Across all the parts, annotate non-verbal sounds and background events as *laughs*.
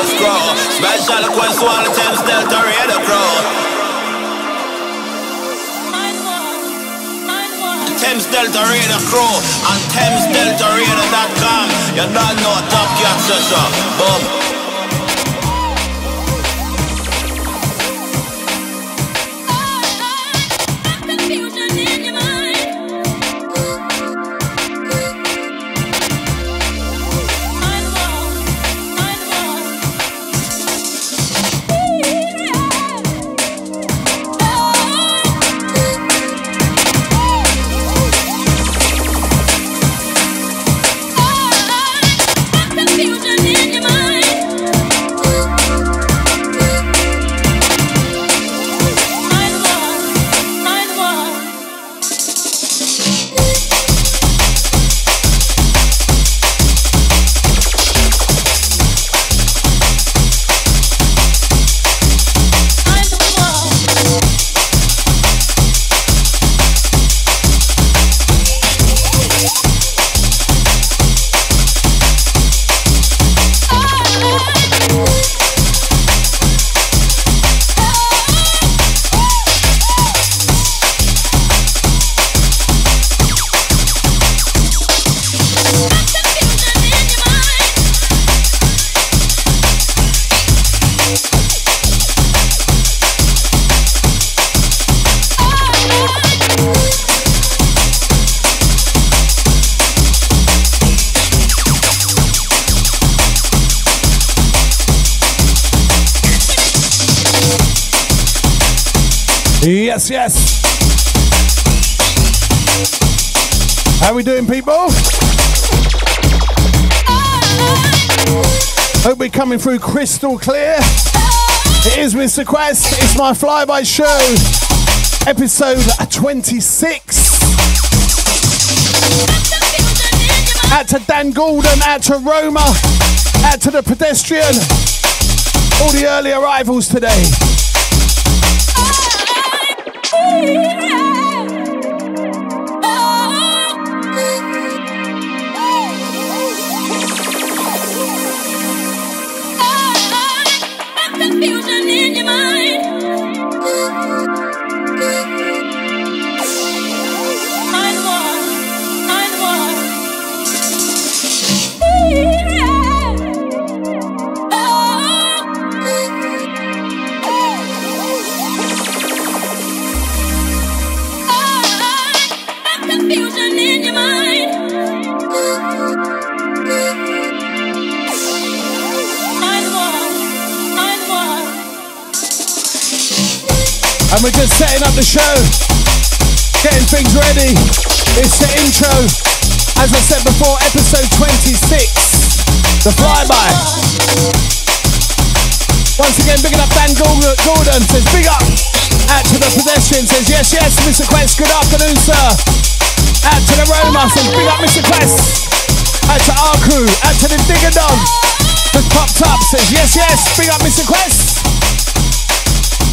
Junglist crew. Special request to all the Thames Delta Radio crew. Thames Delta Radio crew and ThamesDeltaRadio.com. You don't know Top Cat Session. Boom. Yes. How we doing, people? Hope we're coming through crystal clear. It is Mr. Quest. It's my flyby show, episode 26. Out to Dan Gordon, out to Roma, out to the pedestrian, all the early arrivals today. Ready. It's the intro. As I said before, episode 26, the flyby. Once again, bigging up Dan Gordon, says big up. Out to the pedestrian, says yes, yes, Mr. Quest, good afternoon, sir. Out to the Roma, says big up, Mr. Quest. Out to our crew, out to the Digger Dog. Just popped up, says yes, yes, big up, Mr. Quest.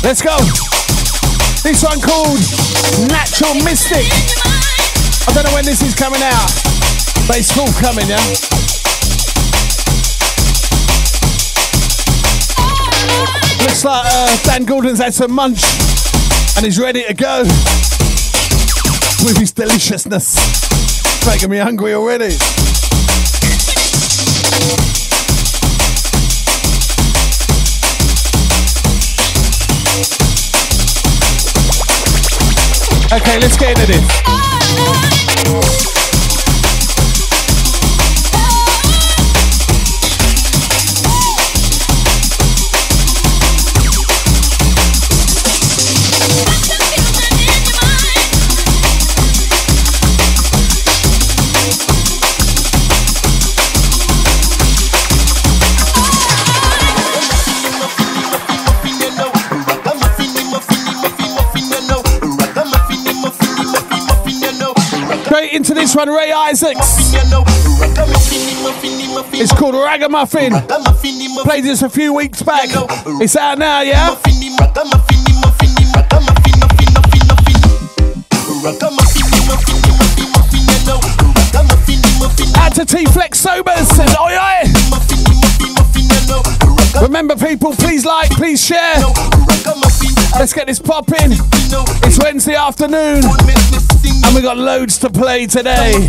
Let's go. This one called Natural Mystic. I don't know when this is coming out, but it's forthcoming, yeah? Looks like uh, Dan Gordon's had some munch and he's ready to go with his deliciousness. making me hungry already. Okay, let's get into this. This one, Ray Isaacs. It's called Ragamuffin. Played this a few weeks back. It's out now, yeah? Out to T Flex Sobers says, oi oi! Remember, people, please like, please share. Let's get this popping. It's Wednesday afternoon, and we got loads to play today.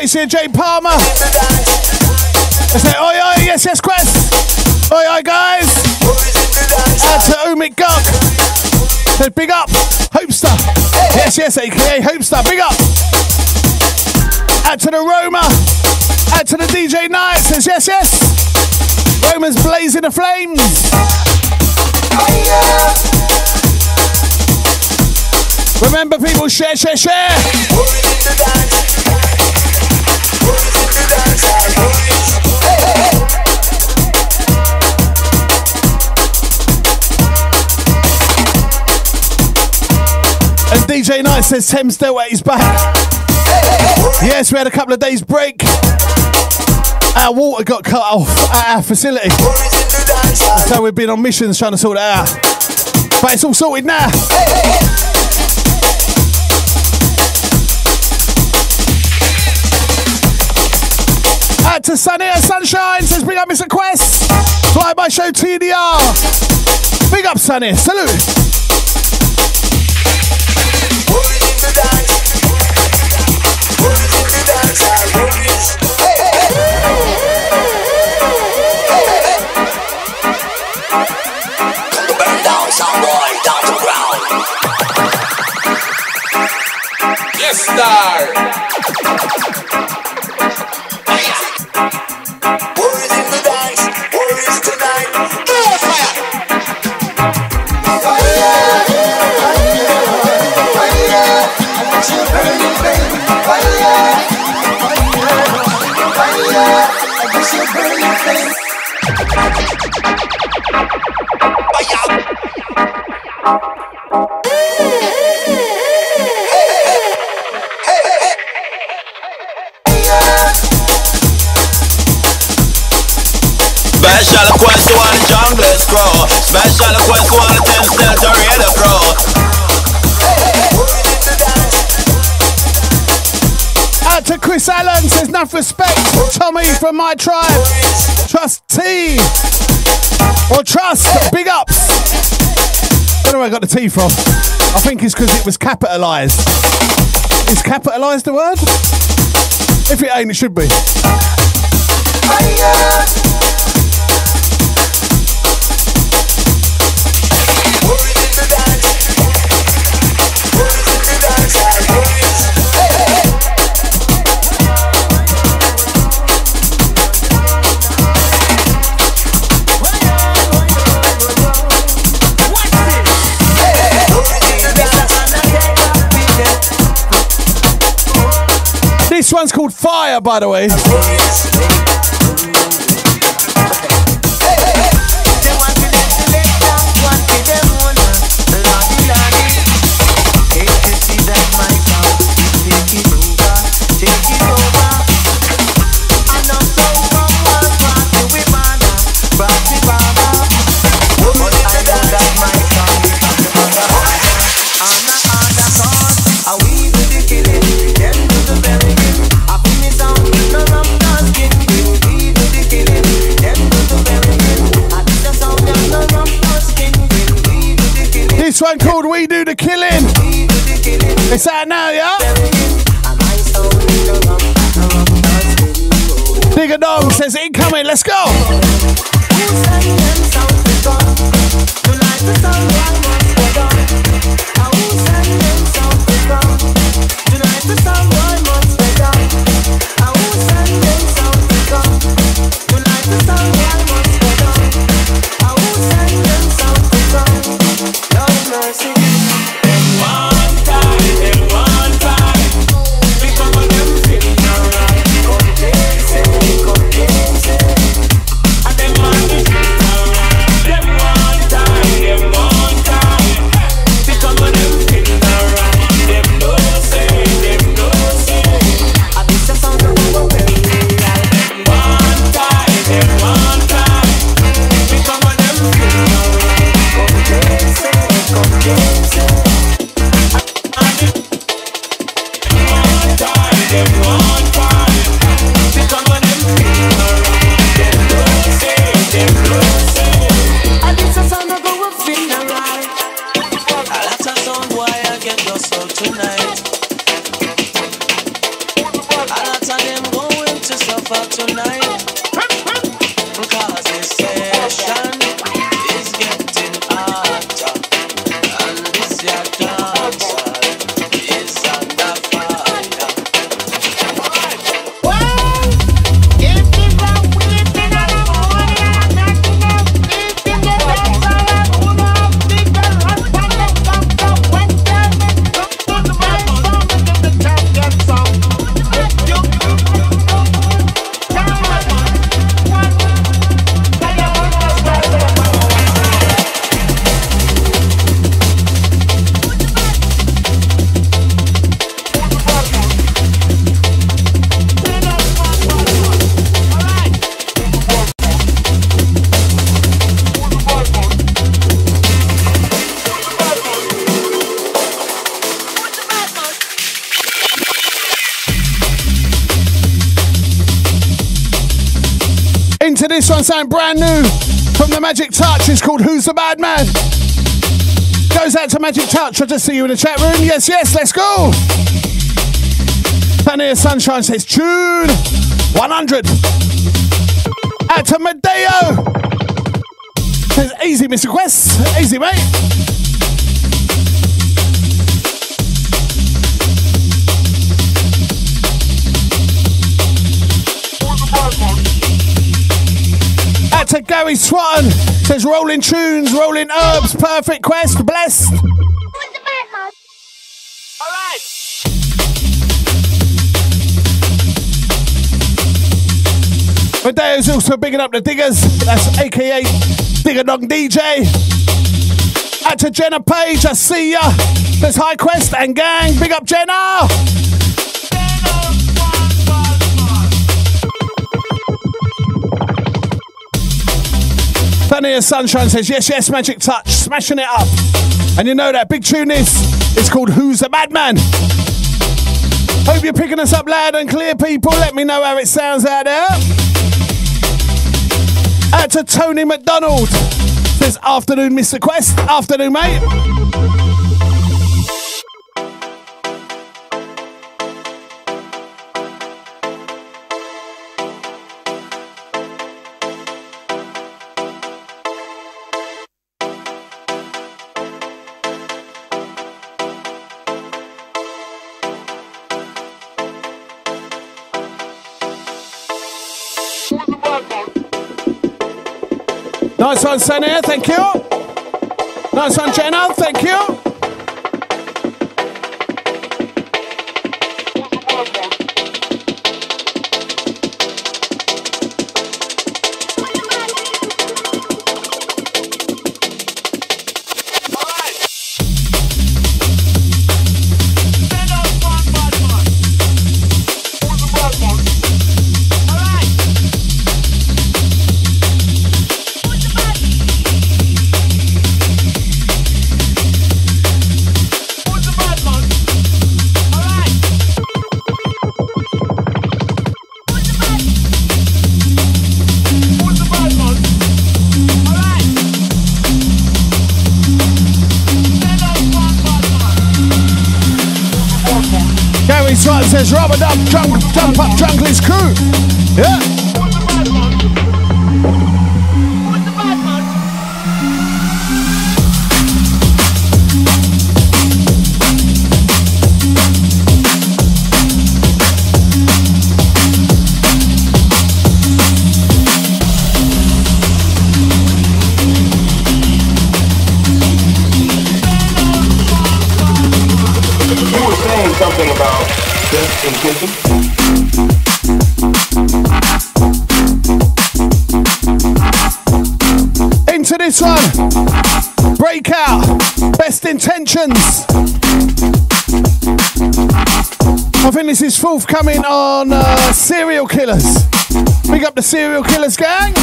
Tracy and Jay Palmer. I say, oi, oi, yes, yes, Quest. Oi, oi, guys. Out to Umik Guk. Says, big up, Hopester. Yes, yes, aka Hopester, big up. Out to the Roma. Out to the DJ Night. Says, yes, yes. Roma's blazing the flames. Remember, people, share, share, share. And DJ Night says Thames Delta is back. Yes, we had a couple of days break. Our water got cut off at our facility. So we've been on missions trying to sort it out. But it's all sorted now. To Sunny Sunshine says big up Mr. Quest. Fly by show TDR. Big up Sunny. Salute. Yes, star. From my tribe. Trust T. Or trust. Big ups. Don't know where I got the T from. I think it's because it was capitalised. Is capitalised the word? If it ain't, it should be. This one's called Fire, by the way. Says incoming, let's go. Something brand new from the Magic Touch. It's called Who's the Bad Man? Goes out to Magic Touch. I just see you in the chat room. Yes, yes, let's go. Pioneer Sunshine says tune 100. Out to Medeo. Says easy, Mr. Quest. Easy, mate. To Gary Swatton. Says rolling tunes, rolling herbs, perfect quest, blessed. Alright. Medeo's also bigging up the diggers. That's aka Digger Dog DJ. Out to Jenna Page, I see ya. There's High Quest and gang. Big up Jenna. Sonia Sunshine says, yes, yes, Magic Touch, smashing it up. And you know that big tune is, it's called Who's the Madman? Hope you're picking us up loud and clear, people. Let me know how it sounds out there. Out to Tony McDonald. Says, afternoon, Mr. Quest. Afternoon, mate. Nice one, Sonia. Thank you. Nice one, Jenna. Thank you. Killers. Big up the Serial Killers gang.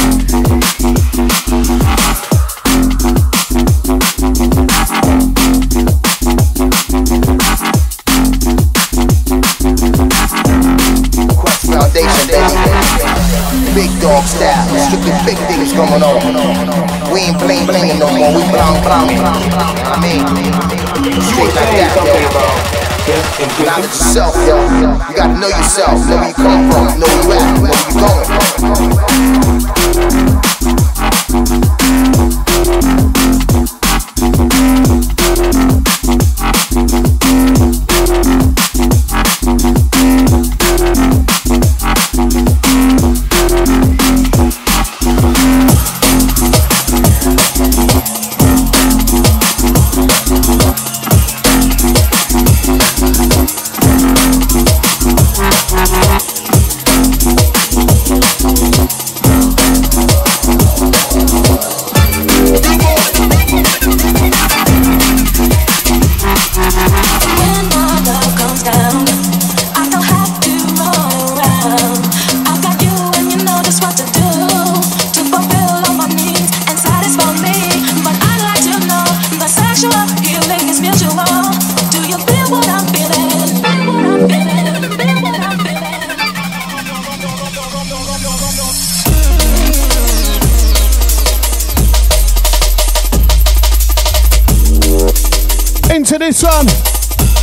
This one.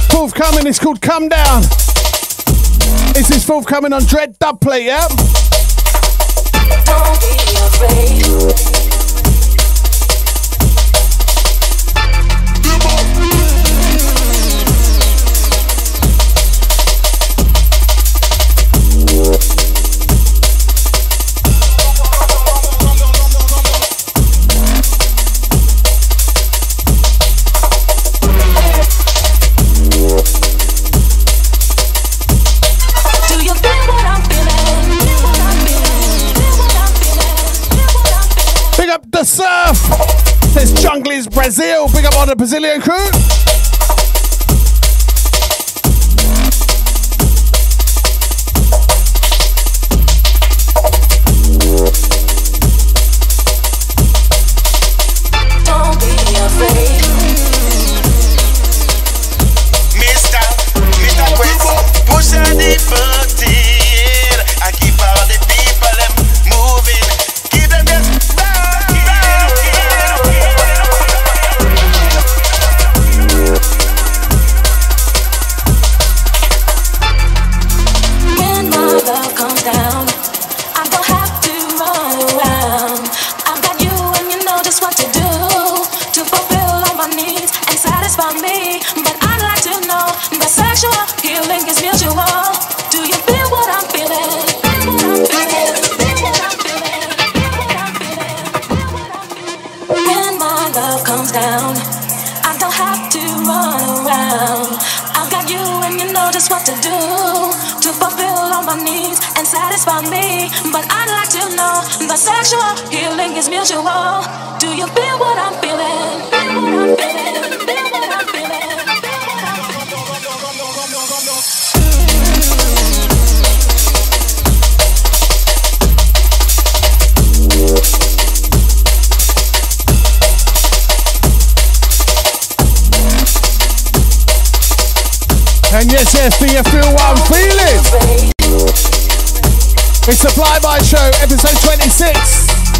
Forthcoming, it's called Come Down. This is forthcoming on Dread Dubplate, yeah? Brazil. Big up on the Brazilian crew. as usual. Do you feel what I'm feeling? And yes, yes, do you feel what I'm feeling? It's the Flyby Show, episode 26.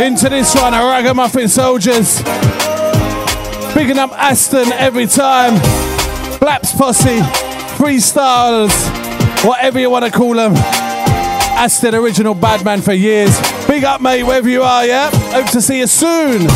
to this one, a Ragamuffin Soldiers. Picking up Aston every time. Blapps Posse, Freestyles, whatever you want to call them. Aston, original bad man for years. Big up, mate, wherever you are, yeah? Hope to see you soon.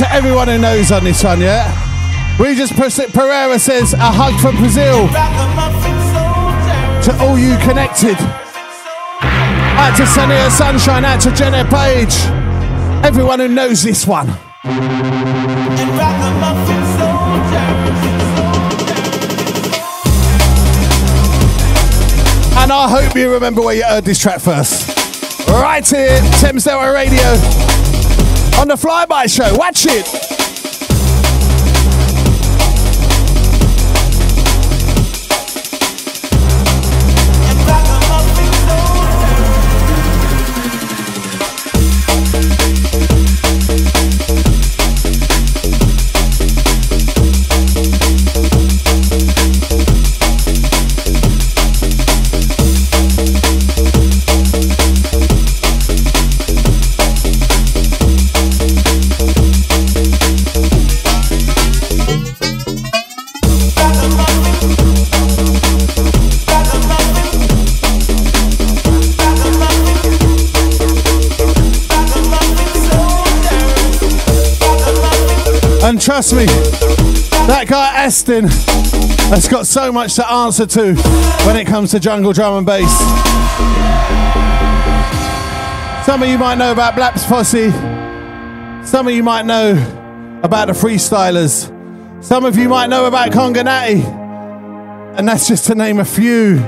To everyone who knows on this one, yeah? Regis Pereira says, a hug from Brazil. To all you connected. Out to Sania Sunshine, out to Jenna Page. Everyone who knows this one. And I hope you remember where you heard this track first. Right here, Thames Delta Radio on the Flyby Show. Watch it. Trust me, that guy Aston has got so much to answer to when it comes to jungle drum and bass. Some of you might know about Blapps Posse. Some of you might know about the freestylers. Some of you might know about Congo Natty. And that's just to name a few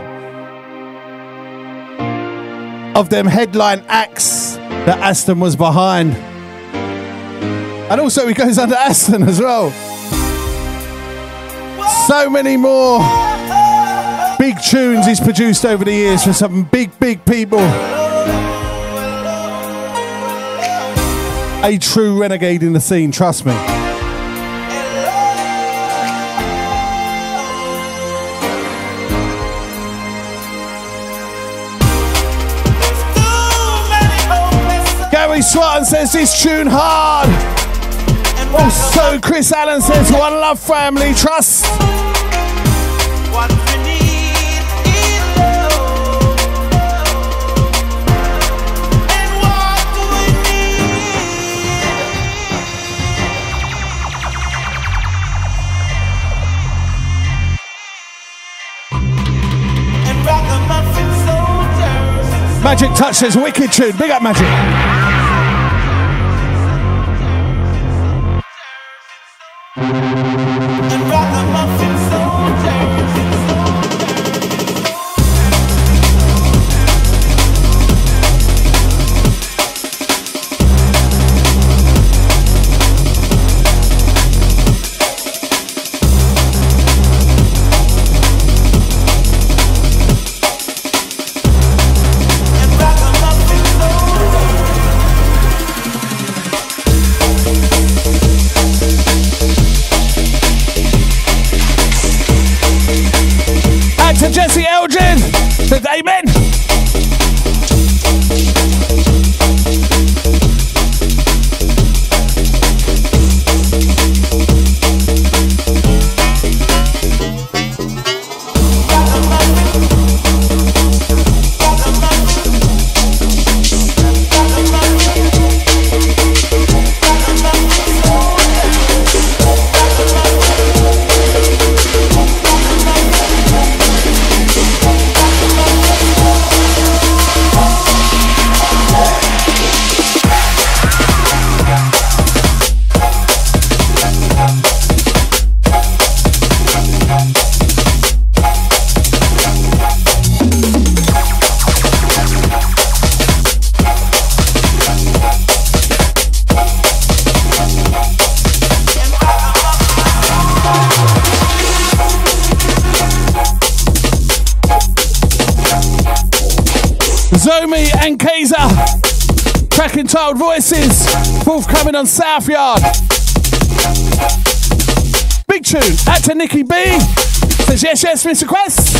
of them headline acts that Aston was behind. And also, he goes under Aston as well. So many more big tunes he's produced over the years for some big, big people. A true renegade in the scene, trust me. Gary Swarton says this tune hard. Also, Chris Allen says one love family trust. Magic Touch says wicked tune. Big up Magic. And my feet. Entitled Voices, forthcoming on South Yard. Big tune, out to Nikki B. Says yes, yes, Mr. Quest.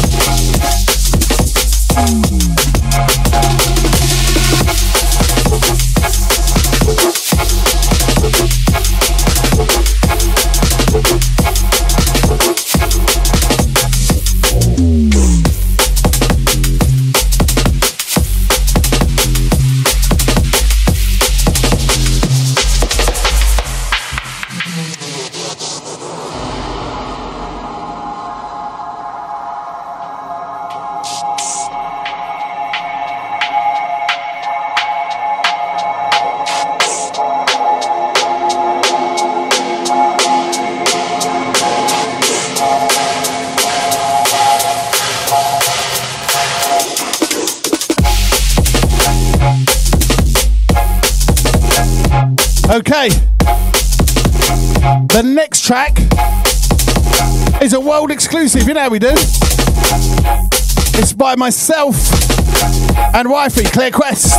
You know how we do. It's by myself and wifey, Claire Quest.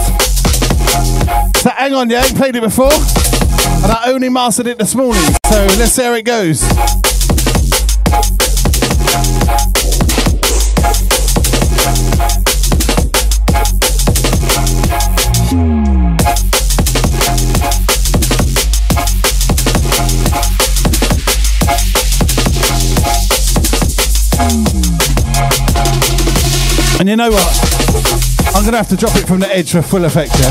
So hang on, you ain't played it before. And I only mastered it this morning. So let's see how it goes. And you know what? I'm going to have to drop it from the edge for full effect, yeah?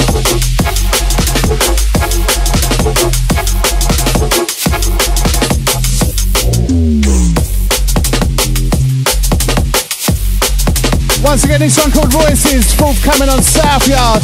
Once again, this one called Voices, forthcoming on South Yard.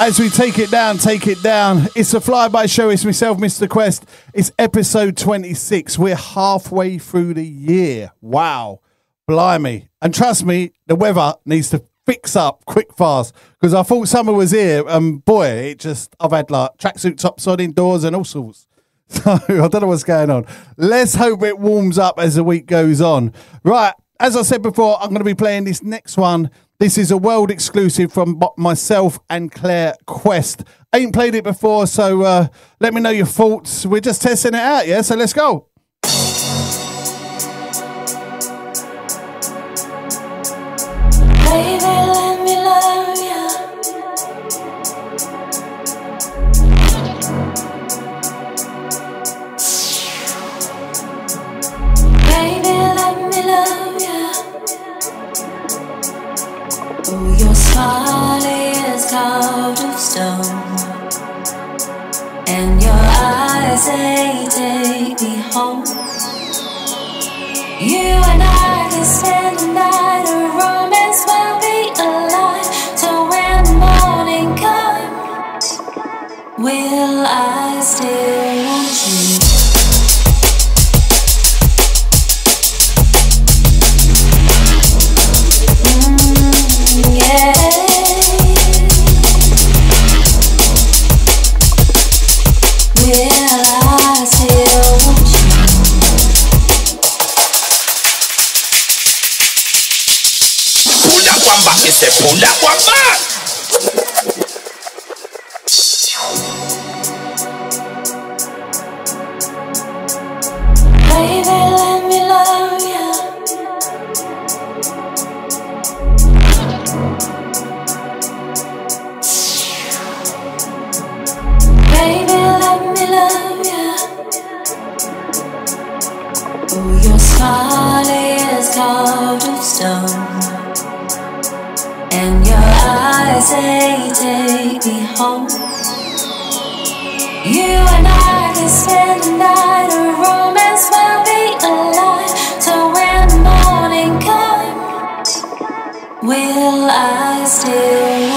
As we take it down, take it down. It's a flyby show. It's myself, Mr. Quest. It's episode 26. We're halfway through the year. Wow. Blimey. And trust me, the weather needs to fix up quick fast because I thought summer was here and boy, it just, I've had like tracksuit tops on indoors and all sorts. *laughs* So I don't know what's going on. Let's hope it warms up as the week goes on. Right. As I said before, I'm going to be playing this next one this is a world exclusive from myself and Claire Quest. Ain't played it before, so uh, let me know your thoughts. We're just testing it out, yeah? So let's go. love. Your smile is carved of stone, and your eyes they take me home. You and I can spend the night. Pull that one back. say, take me home. You and I can spend the night, a romance will be alive. So when the morning comes, will I still?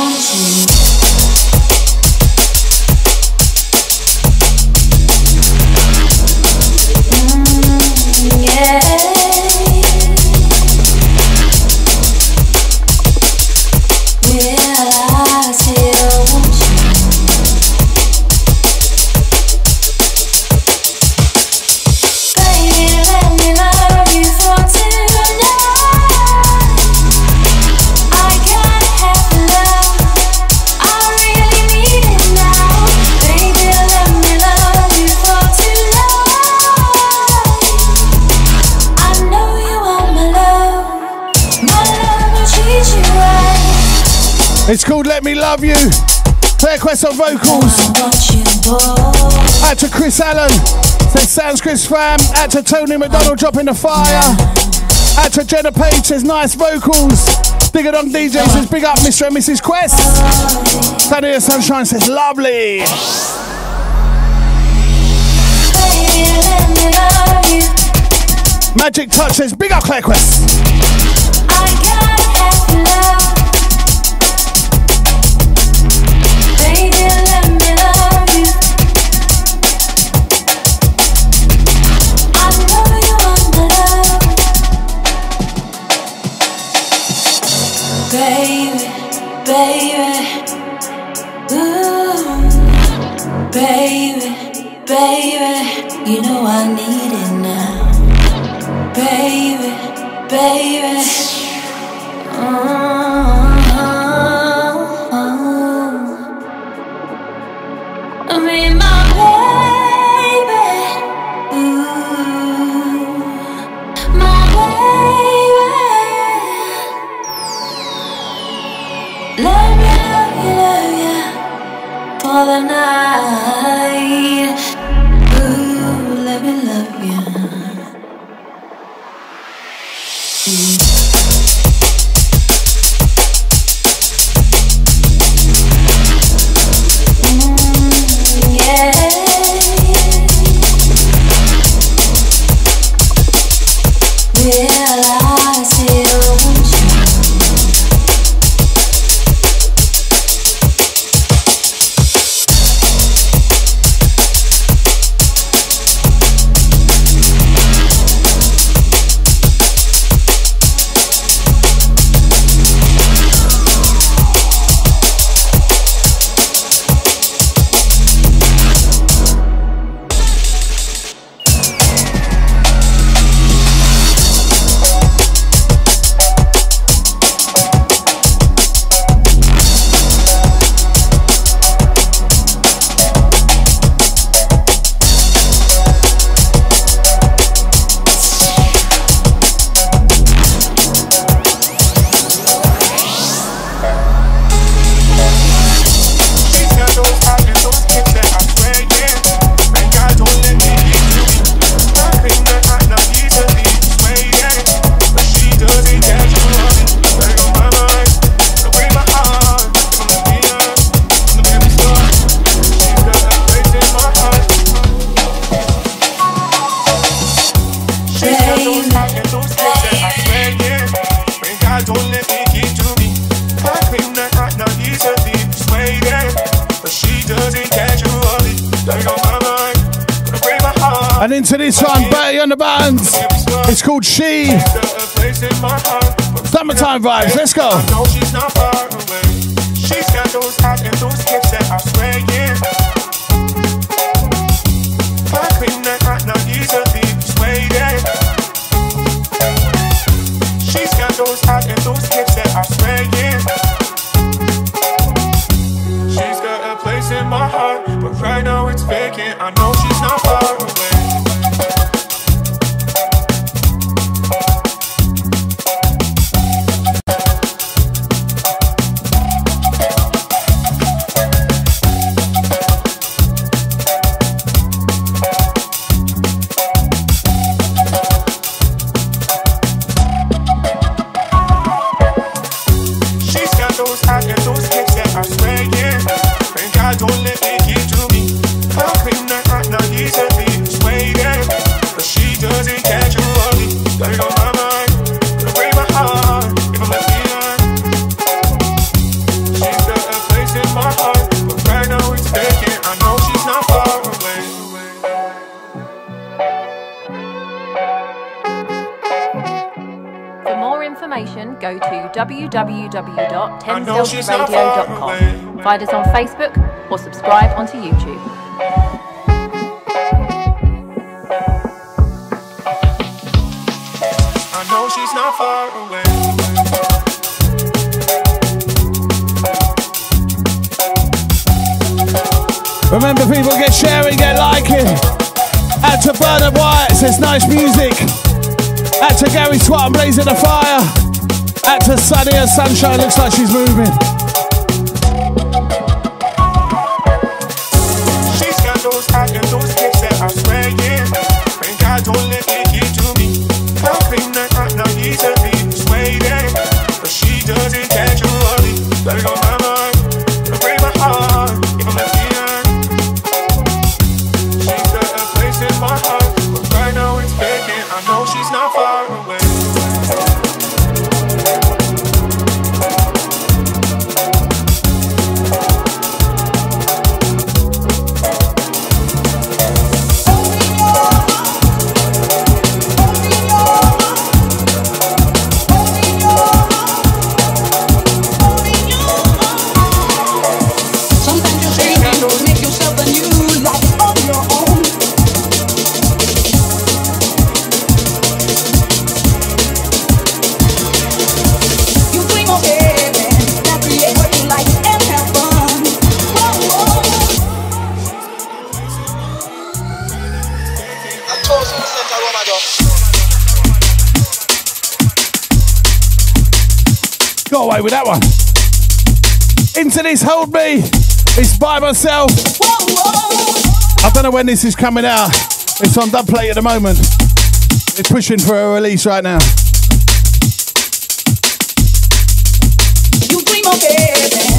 It's called Let Me Love You. Claire Quest on vocals. Out to Chris Allen. Says Sounds Chris Fam. Out to Tony McDonald dropping the fire. Out to Jenna Page says nice vocals. Big it on DJ says big up Mr. and Mrs. Quest. Sunny Sunshine says lovely. Magic Touch says big up Claire Quest. baby, you know I need it now. Baby, baby. Mm. sunshine looks like she's moving. away with that one. Into this, hold me. It's by myself. I don't know when this is coming out. It's on dub play at the moment. It's pushing for a release right now. You dream of it.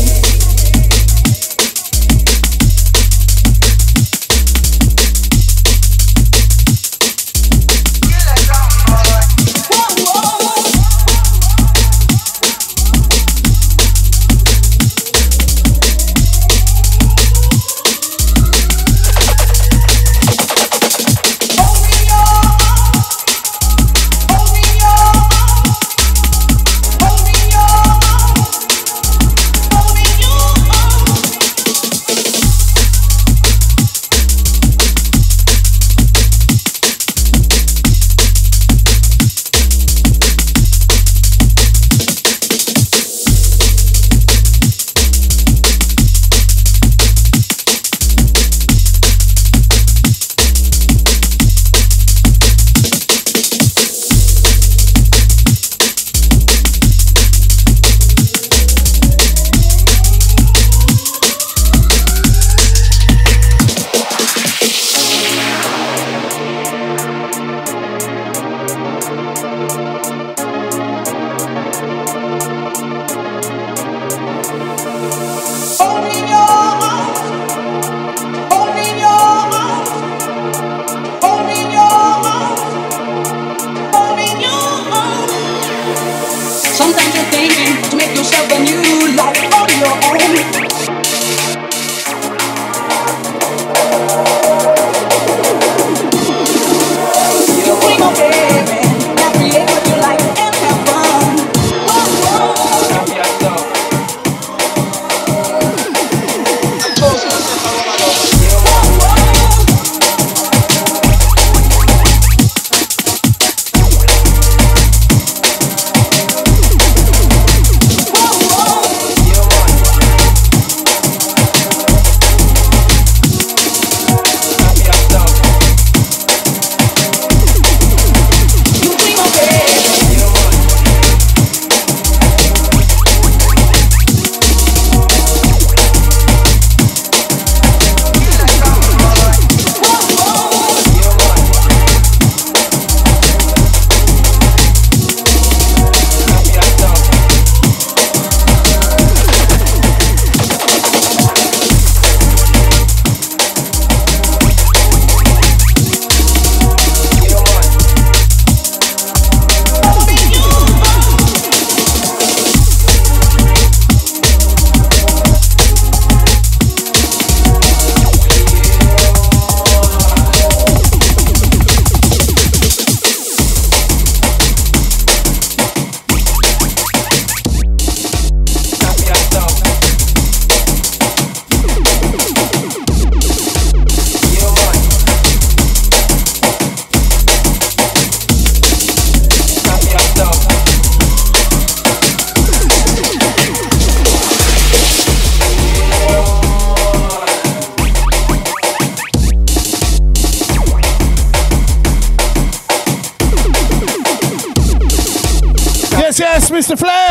Yes, yes, Mr. Flair,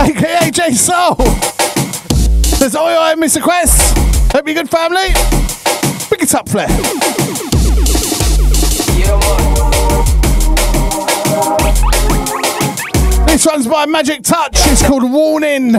aka J Soul. There's oi oi, Mr. Quest. Hope you're good, family. Pick it up, Flair. This one's by Magic Touch. It's called Warning.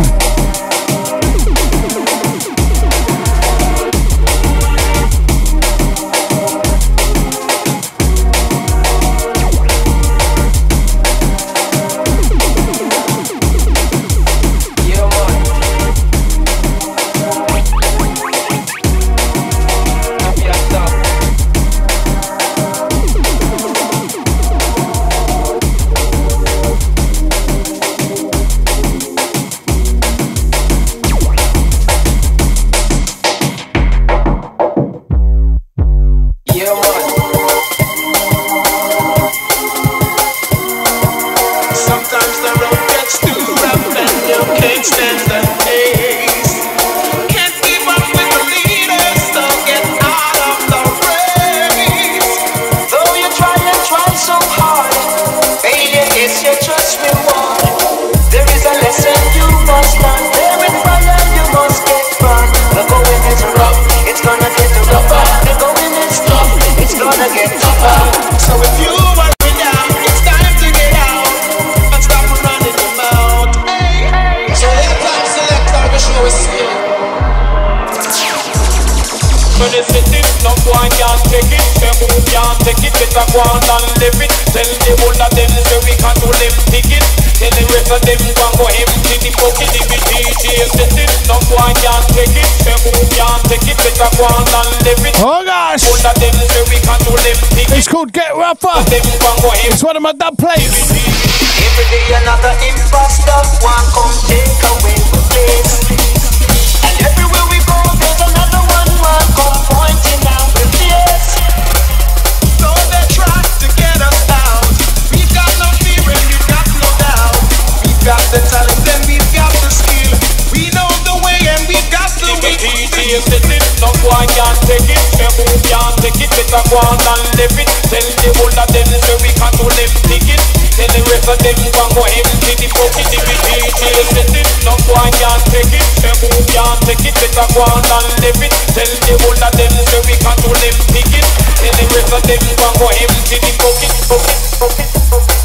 Called Get Rougher. It's one of my dub plates. Every day another imposter, Better go on and live it. Tell the whole of them so we can do them it. Tell the rest of them go and go empty the bucket If it DJ set it, no boy can't take it who can't take it, better go on and live it. Tell the whole of them so we can do them it. Tell the rest of them go and go empty the bucket, bucket, bucket, bucket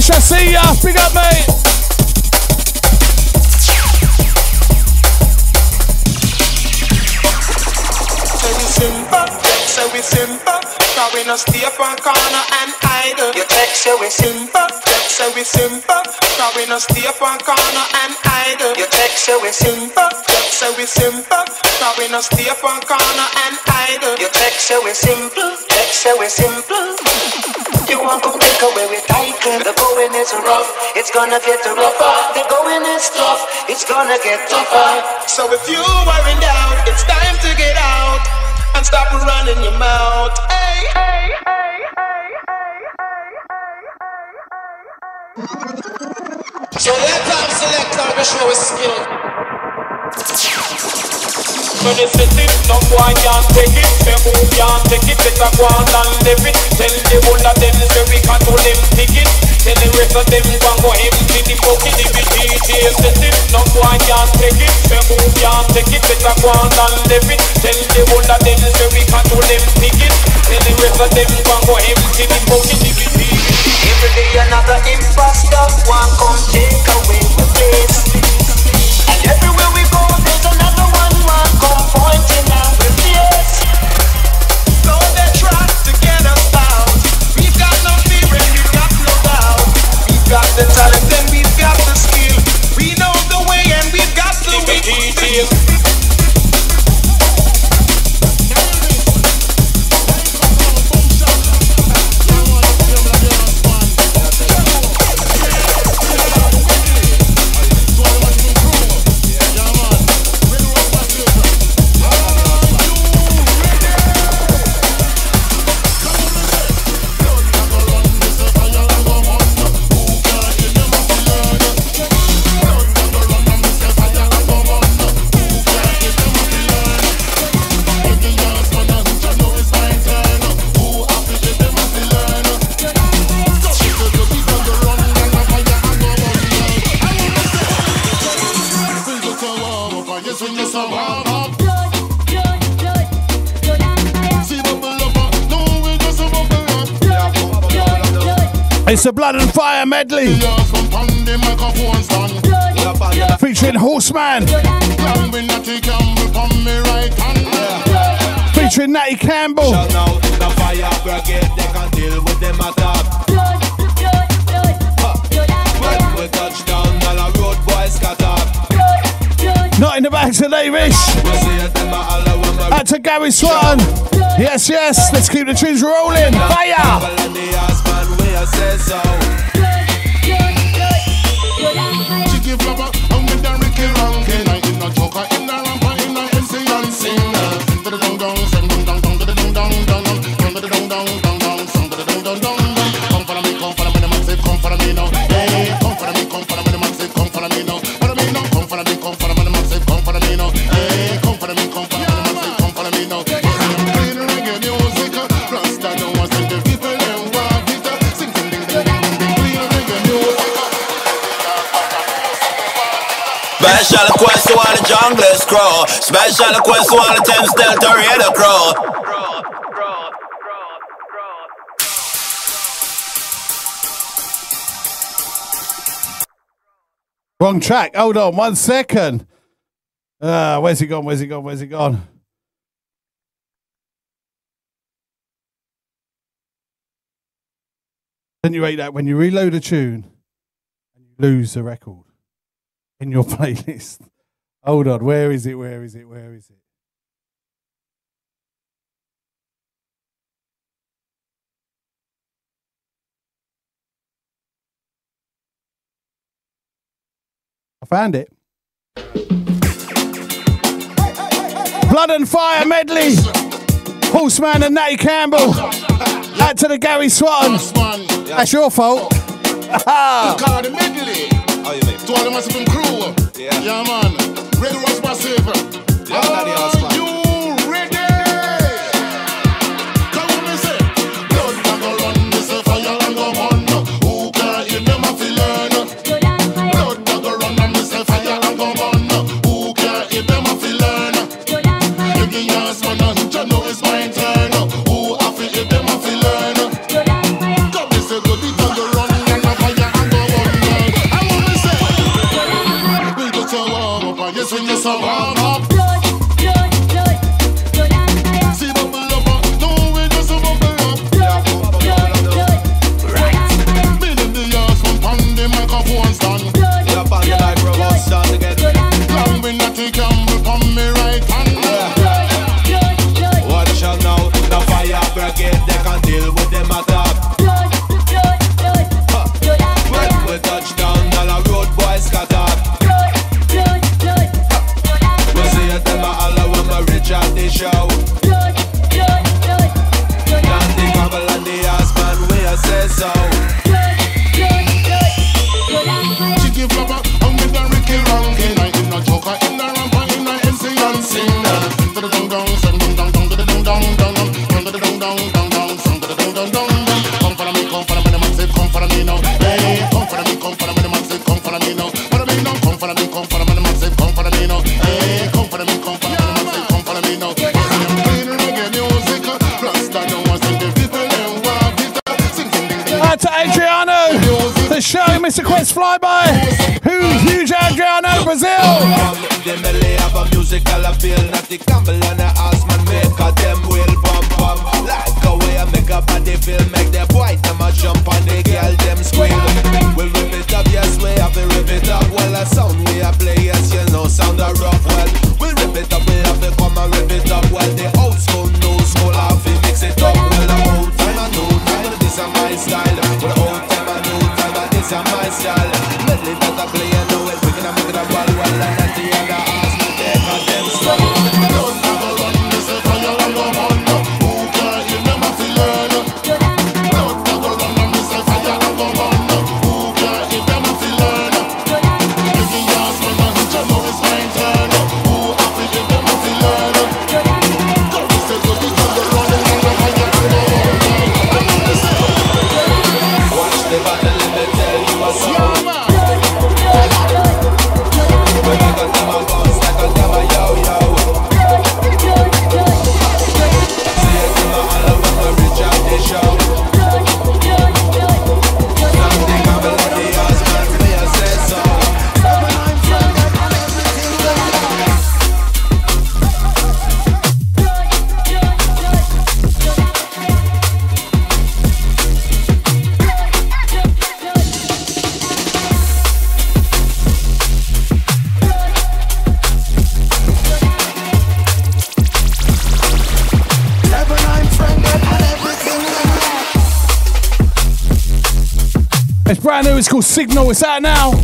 Vish, I see ya. Big up, mate. Simple, say we simple. Cause we no stay up on corner and idle. You text say we Simple, say we simple. Cause we no stay up on corner and idle. You text say we Simple, say we simple. Cause we no stay up on corner and idle. You text say we simple, text say we simple. You want to take away with The going is rough, it's gonna get rougher. The going is tough, it's gonna get tougher. So if you are in doubt, it's time to get out and stop running your mouth. They set it, no can't take it. Me can't take it, better go on and live it. Tell the whole of them so we can do them it Tell the rest of them go go empty the bucket. If it DJ no can't take it. Me can't take it, better go on and live it. Tell the whole of them so we can do them it Tell the rest of them go go empty the bucket. If DJ Every day another imposter, one come take away the place. Way. It's a blood and fire medley. Featuring Horseman. Featuring Natty Campbell. Not in the back to Davis. That's a Gary Swan. Yes, yes. Let's keep the tunes rolling. Fire just say so. I'm with the Ricky Rankin. I'm in a joker, in a rapper, in a MC, I'm singer. To the dong dong. Special request to all the junglers crow. Special request to all the Thames Delta Radio crow. Wrong track. Hold on one second. Uh, where's he gone? Where's he gone? Where's he gone? Then you rate that when you reload a tune and you lose the record in your *laughs* playlist. Hold on, where is it? Where is it? Where is it? I found it. Blood and Fire medley. Horseman and Natty Campbell. Add to the Gary Swan. That's your fault. *laughs* *laughs* the medley. To all the massive and crew. Yeah. Yeah, man. Red was massive. Yeah, oh. daddy, so long. Signal. It's out now.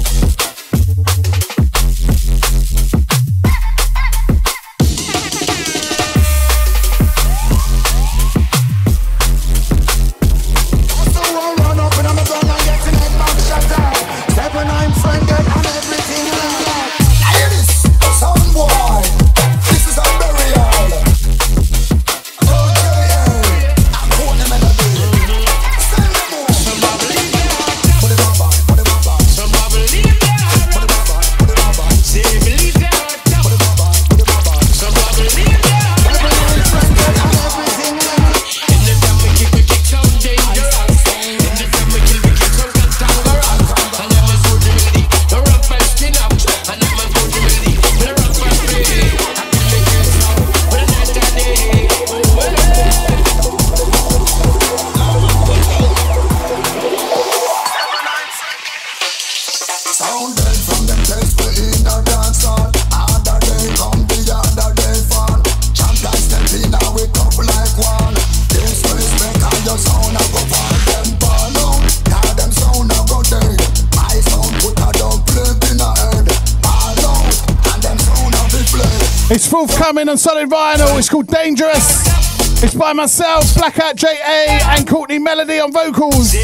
Forthcoming on solid vinyl. It's called Dangerous. It's by myself, Blackout JA, and Courtney Melody on vocals.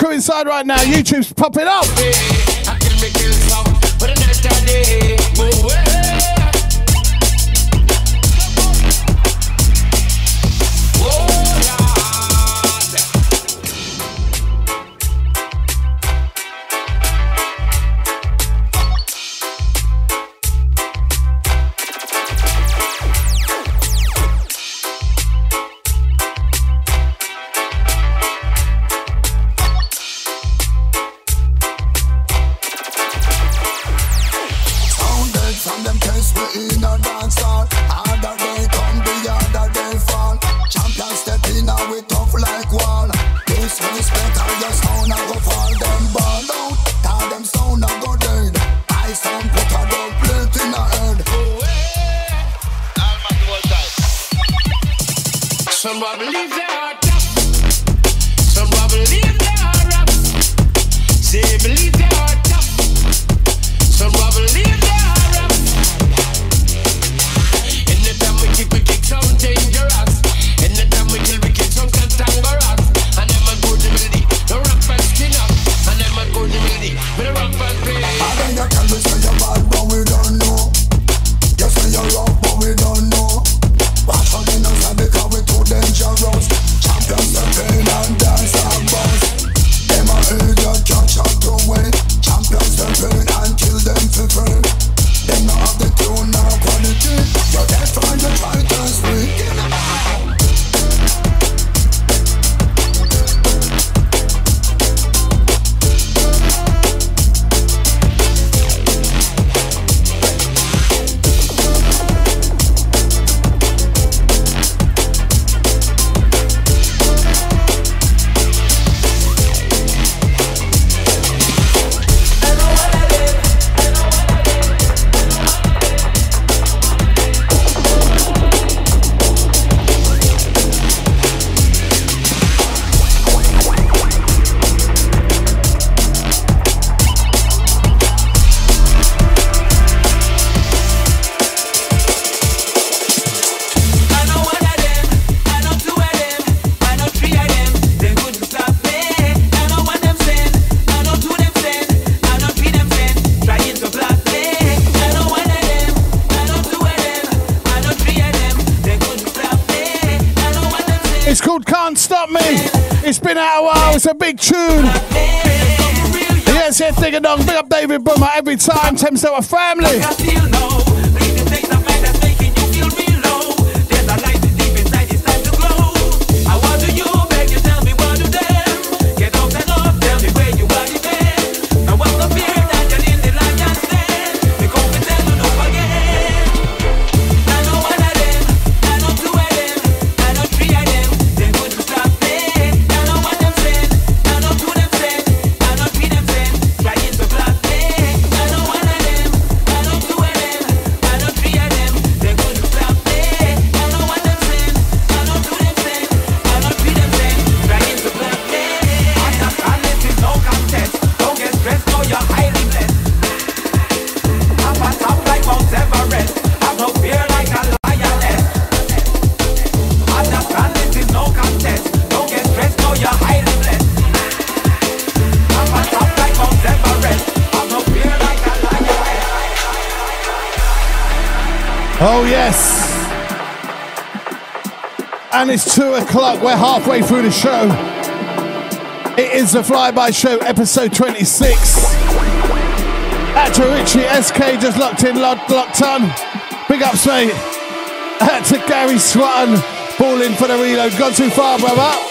Crew inside right now. YouTube's popping up. It's been out a while. It's a big tune. Yes, yes, ding a dong. Big up David Boomer every time. Thames a family. Two o'clock. We're halfway through the show. It is the Flyby Show, episode 26. At Richie SK, just locked in, locked, on. Big ups, mate. At to Gary Swatton, balling for the reload. Gone too far, brother.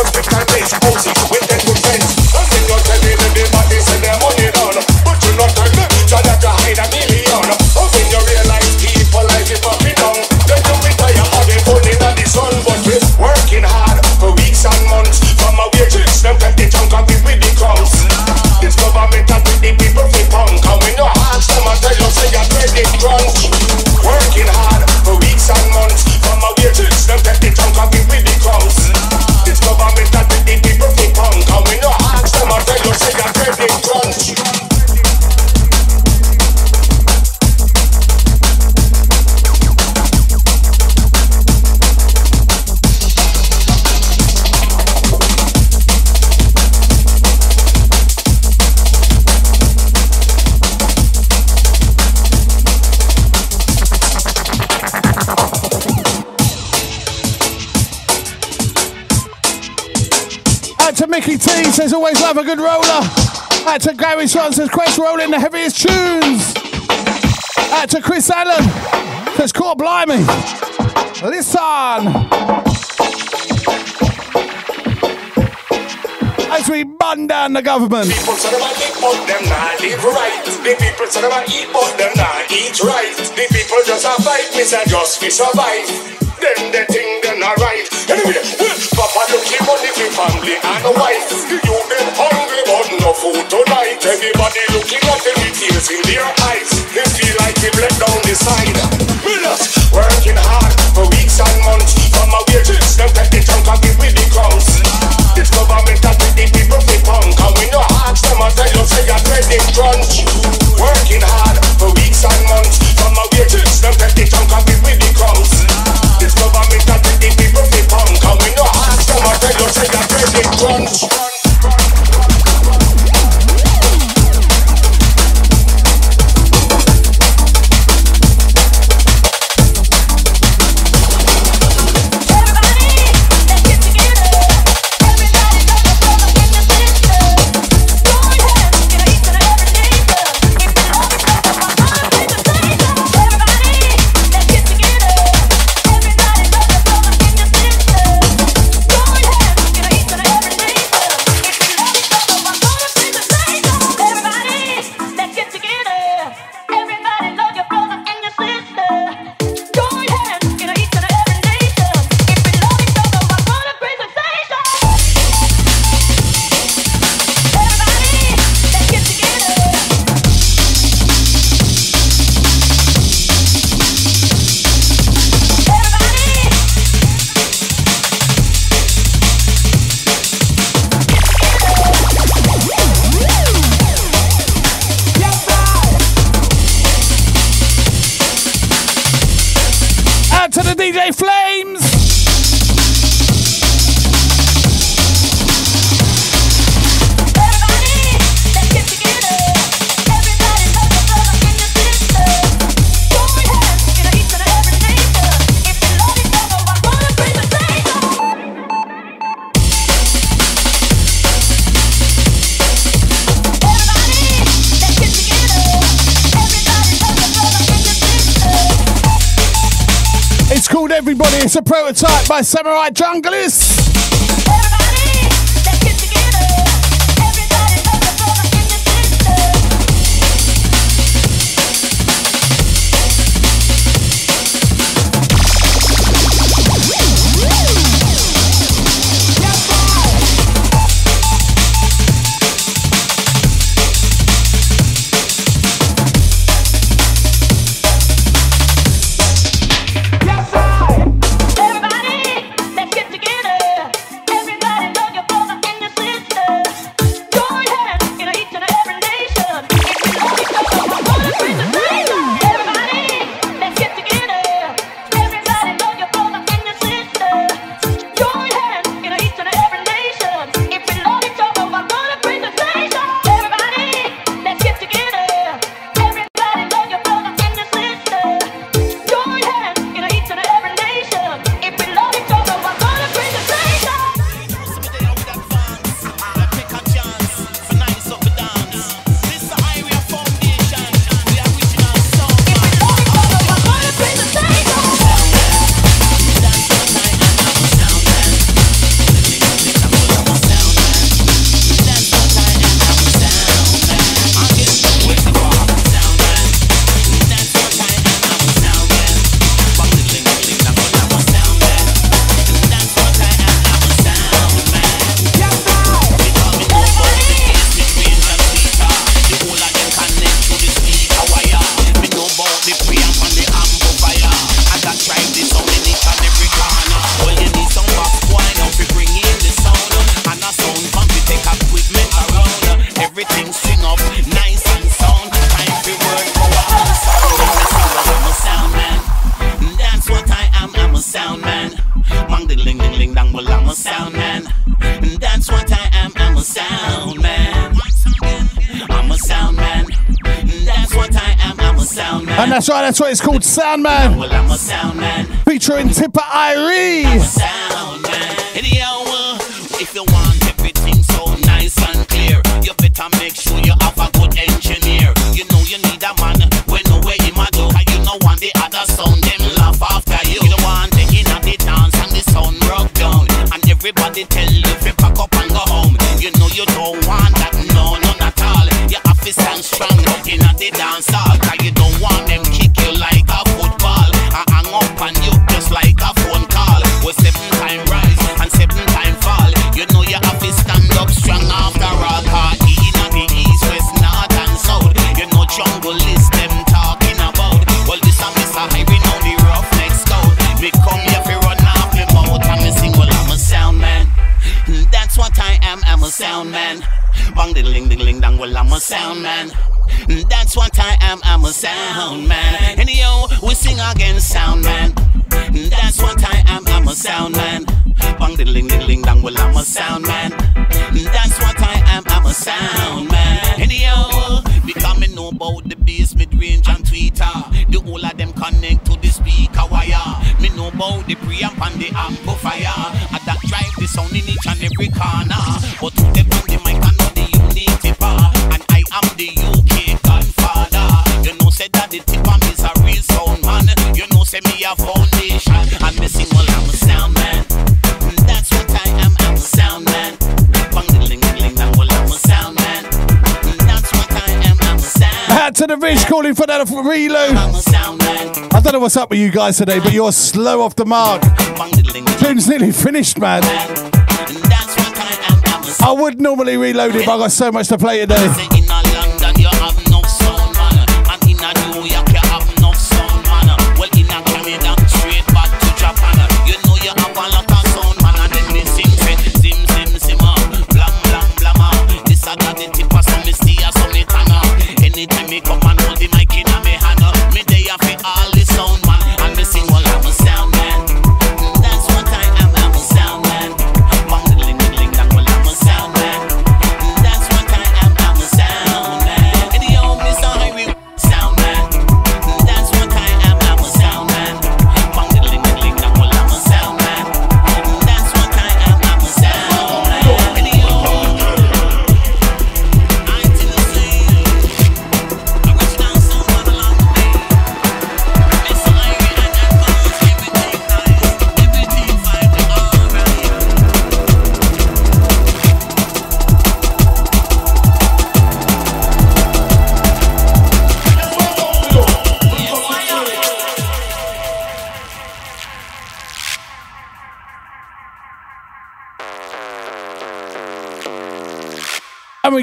Cause we says always love a good roller. Out to Gary Swan says Quest rolling the heaviest tunes. Out to Chris Allen says Court Blimey. Listen. as we bun down the government. People say them a live, but them not live right. The people say them a eat, but them not eat right. The people just a fight, say just fi survive. Then they think they're not right. For. You hungry, but food tonight. Everybody looking at them with in their eyes. They feel like they bled down the side. Just working hard for weeks and months. From my wages, them take the chunk and give me the crumbs. This government that the people fi punk And when you ask them, I tell you say you're dreading crunch Working hard for weeks and months From my wages, them take the chunk and give me them, I tell you say It's a prototype by Samurai Junglist. It's called, up with you guys today, but you're slow off the mark. Tune's nearly finished, man. I would normally reload it, but I got so much to play today.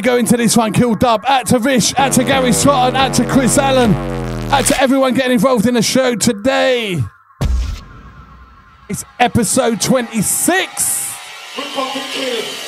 Go into this one, Kill Dub. Out to Vish, out to Gary Swatton, out to Chris Allen, out to everyone getting involved in the show today. It's episode 26.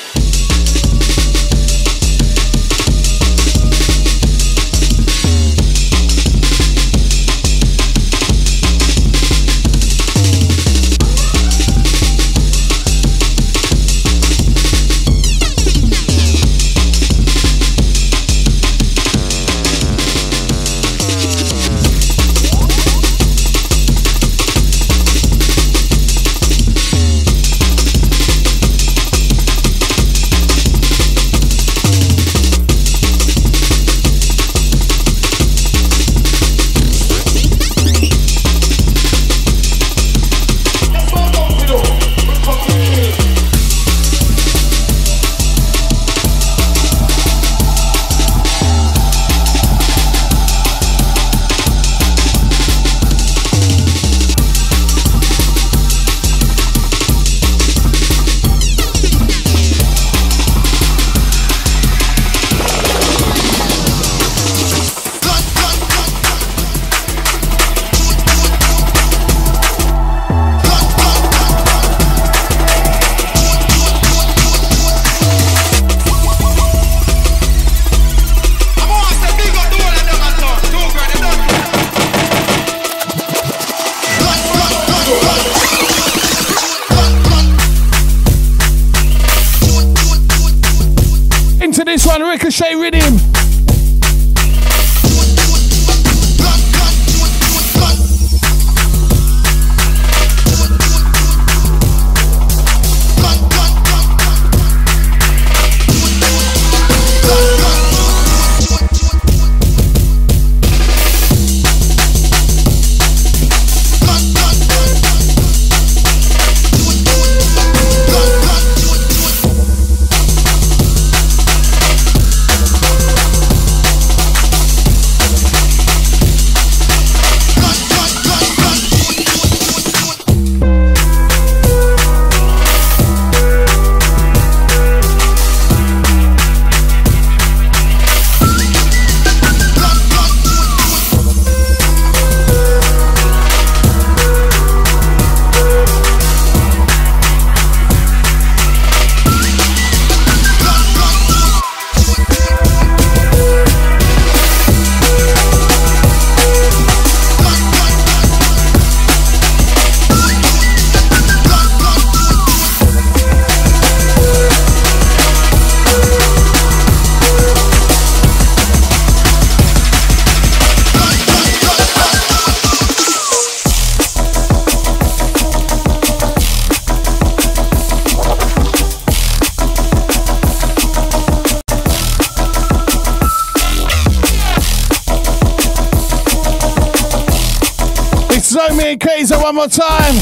One more time.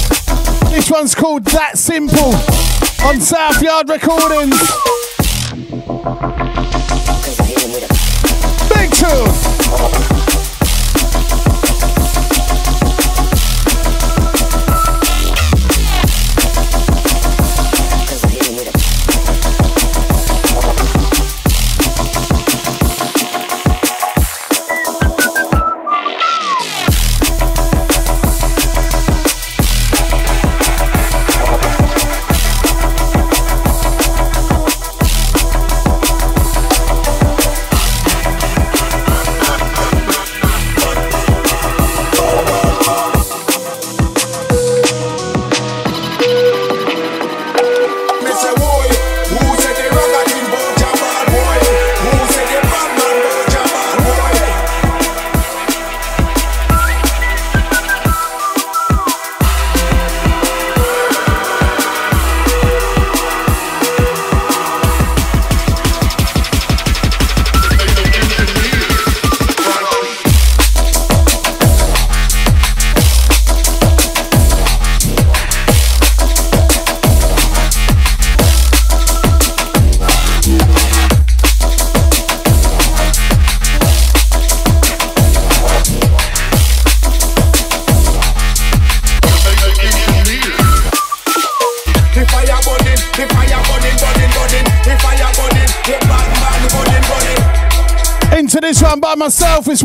This one's called That Simple on South Yard Recordings.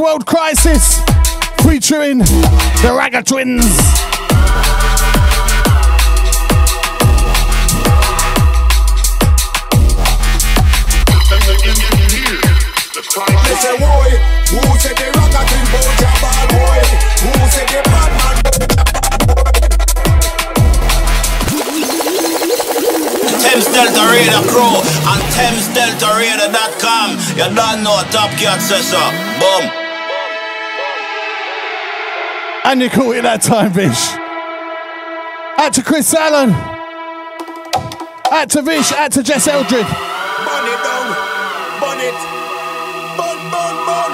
World Crisis, featuring the Ragga Twins. say, boy, who said the Ragga Twin boy? Who said the bad man? Thames Delta Radio crew and ThamesDeltaRadio.com. You don't know Top Cat says And you caught it that time, Vish. Out to Chris Allen. Out to Vish. Out to Jess Eldred. Burn it down. Burn it. Burn, burn, burn.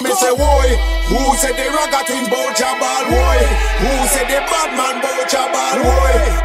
Me say, boy, who said the Ragga Twins bout Jabal, boy? Who said the bad man bout Jabal, boy?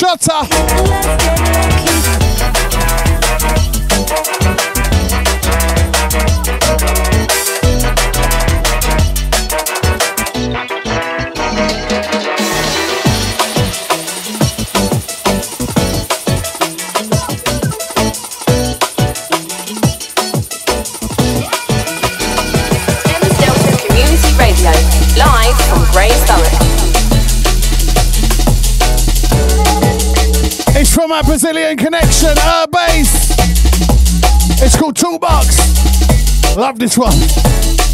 shutter. by Brazilian Connection, her bass. It's called Toolbox. Love this one.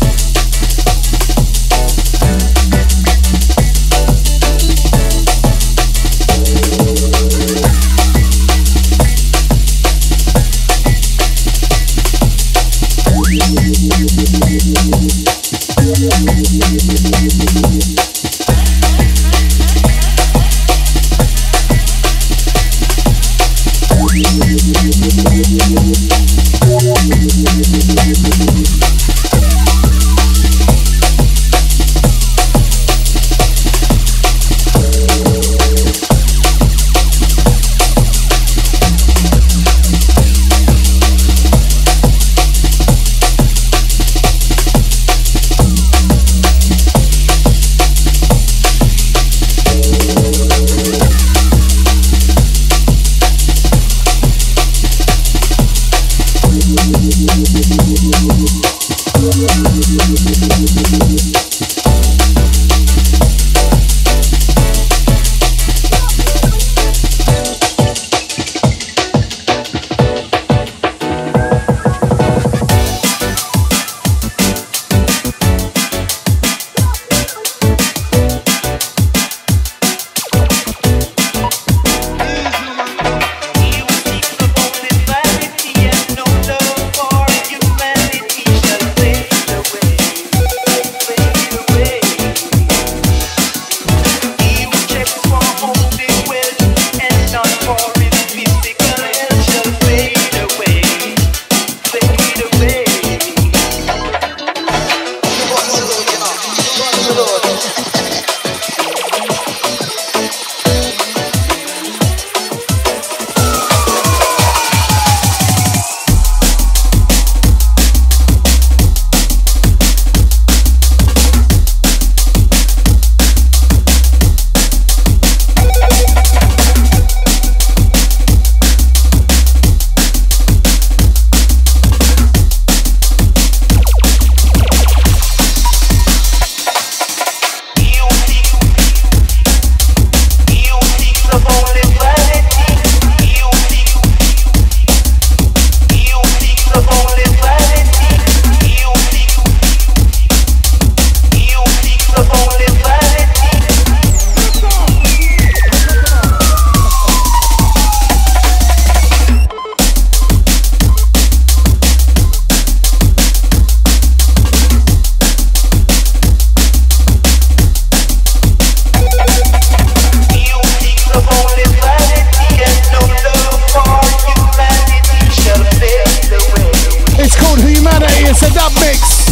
mix.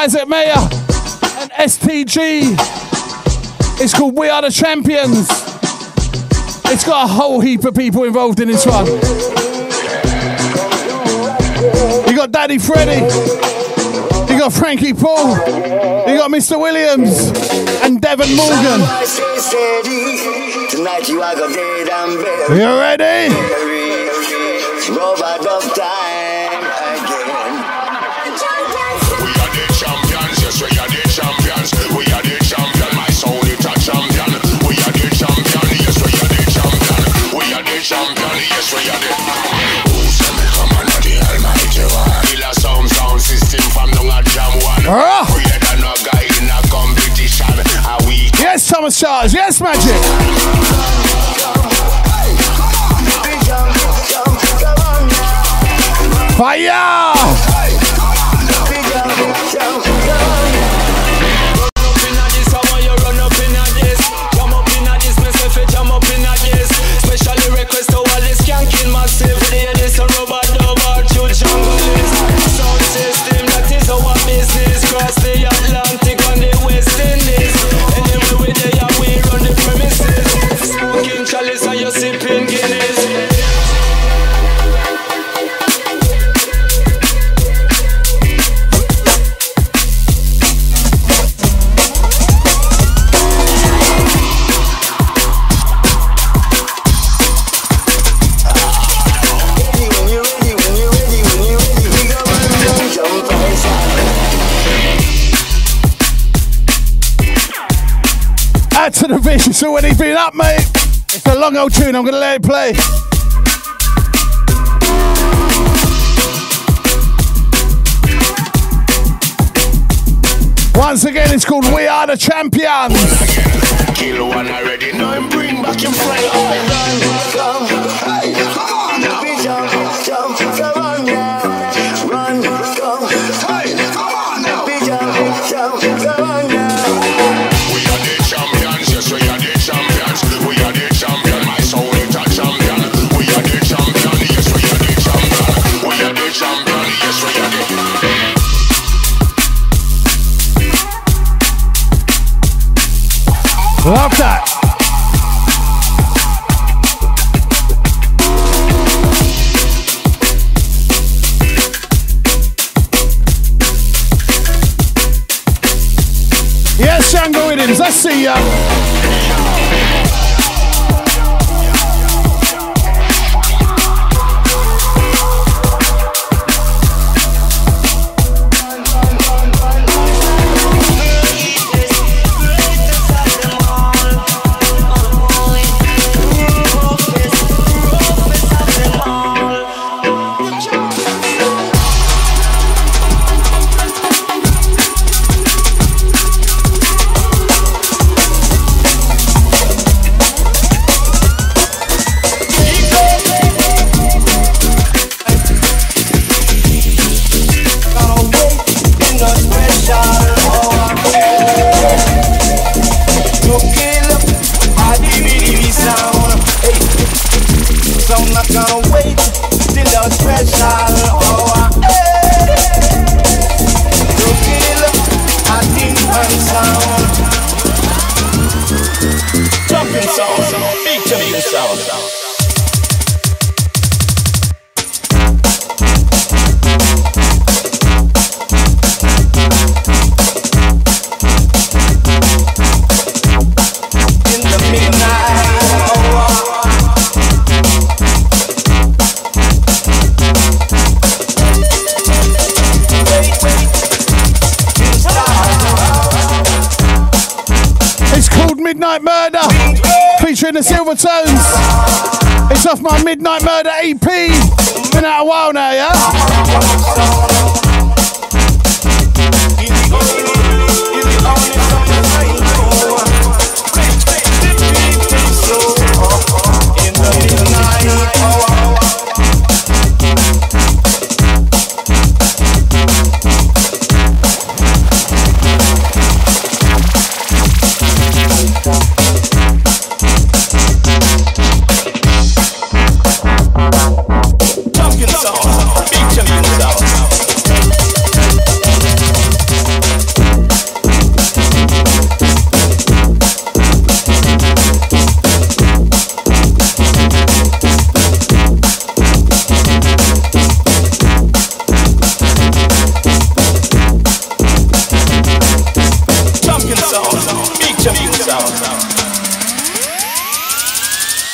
Isaac Mayer and STG. It's called We Are the Champions. It's got a whole heap of people involved in this one. You got Daddy Freddy. You got Frankie Paul. You got Mr. Williams and Devon Morgan. You ready? Yes, Thomas Charles. Yes, Magic. Fire! estrella to anything up, mate. It's a long old tune, I'm gonna let it play. Once again, it's called We Are the Champions. Kill one already, bring back your.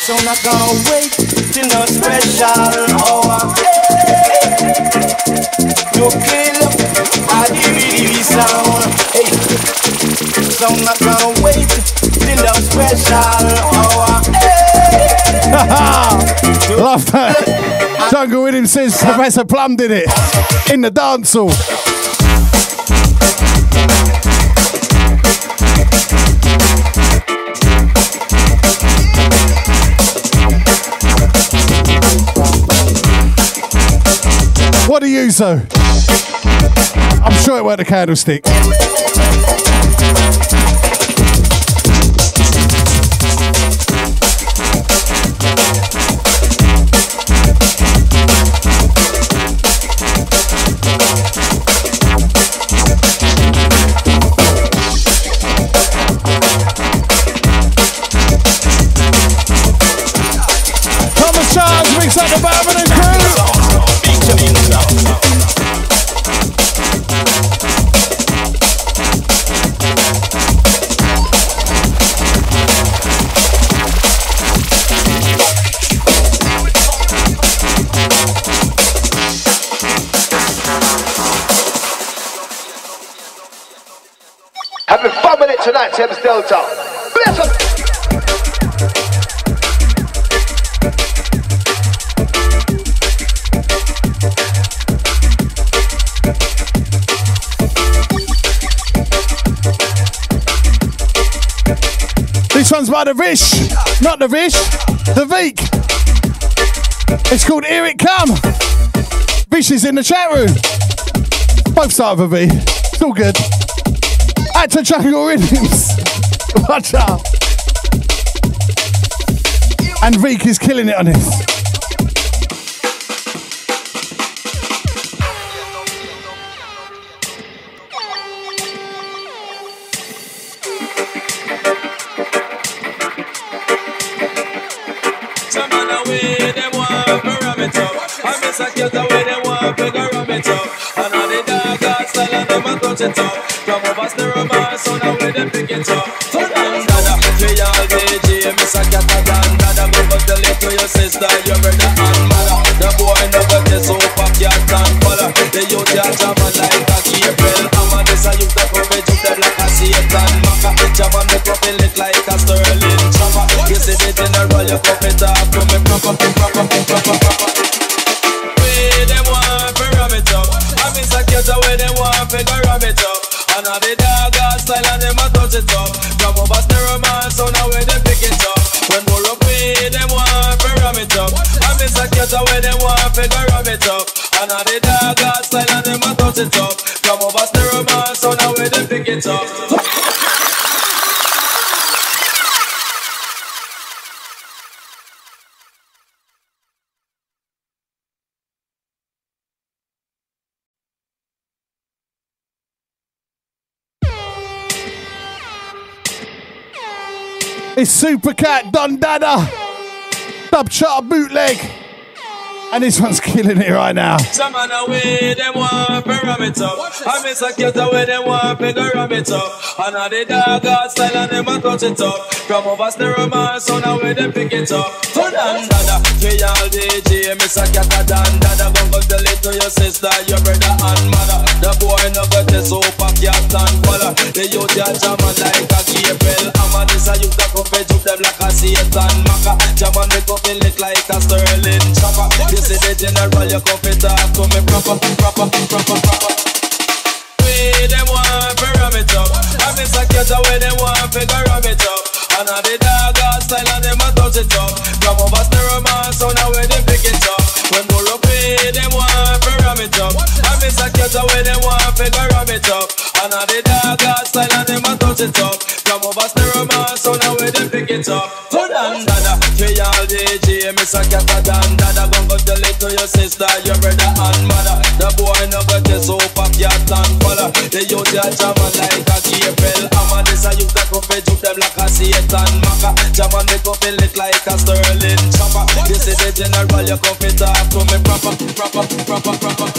So I'm not gonna wait till no special hour. To kill a DVD sound. Hey. So I'm not gonna wait till no special hour. Love that. *laughs* Jungle Williams says Professor Plum did it in the dance hall. So? I'm sure it weren't a candlestick. Delta. Bless. This one's by the Vish, not the Vish, the Veek. It's called Here It Come. Vish is in the chat room. Both start with a V. It's all good. Add to Jungle Rhythms. *laughs* Watch out. And Veek is killing it on this. Up. Up. Up. From over stereo man, so now we them It's Supercat Don Dada. Dub chart bootleg. And this one's killing it right now. Some man away, them want. I miss a cat away, them want up. And now the dog style and them a touch it up. From over stereo man, them pick it up. We all DJ, miss a cat a. Go go tell it to your sister, your brother and mother. The boy no got the cat and. The youth ya like up it like a Sterling chopper. You see the general, you come fit talk to me proper, proper, proper, proper. Way them want to ram it up. I miss a cat away, them want to ram it up. And now the dog style and them a touch it up. From over man, so now where they pick it up. When more up way, them want to ram it up. I miss a cat away, them want to ram it up. And now the dog style and them a touch it up. From over man, so now where they pick it up. To your your brother and mother. The boy no got the super cat and color. The youth ya jam like a. I'm a this a youth that go fetch up them like a Satan Maka. Jam a make up it look like a Sterling chopper. You see the general, you come fit talk to me proper, proper, proper, proper.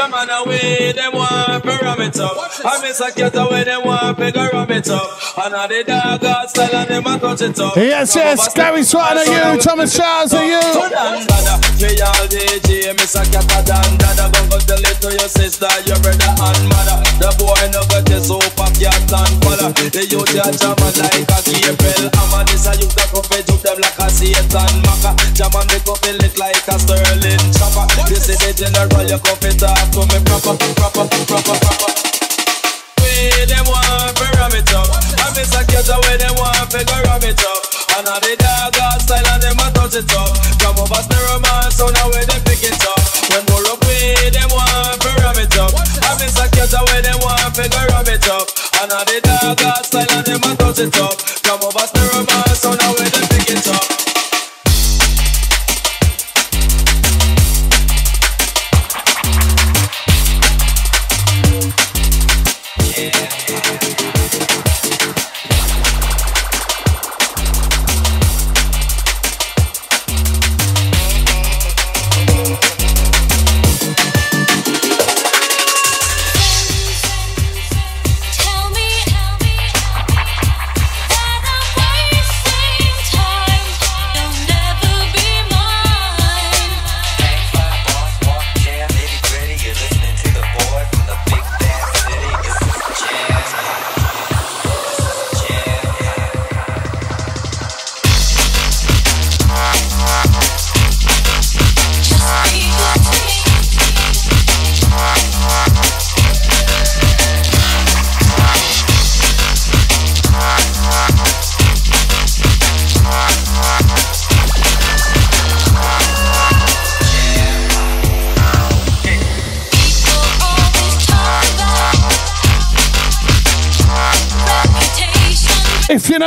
Some away, them want to ram it up. I miss a cat away, them want to ram it up. And now the dog got style and them a touch it up. Yes, yes, Gary Swan are you, Thomas Charles are you. We all DJ, miss a cat a dan, dada, go go tell it to your sister, your brother and mother. The boy no got the super cat and color. The youth ya jam like a Gabriel. A this a youth that go fetch up them like a Satan Maka. Jam a make up it like a Sterling chopper. You see the general, you come fit talk to me proper, proper, proper, proper. Way them want to ram it up. I miss a cat away, them want to ram it up. And now the dog style and them a touch it up. From over stereo man, so now where they pick it up. When more up way, them want to ram it up. I miss a cat away, them want to ram it up. And now the dog style and them a touch it up. From over stereo man, so now where they pick it up.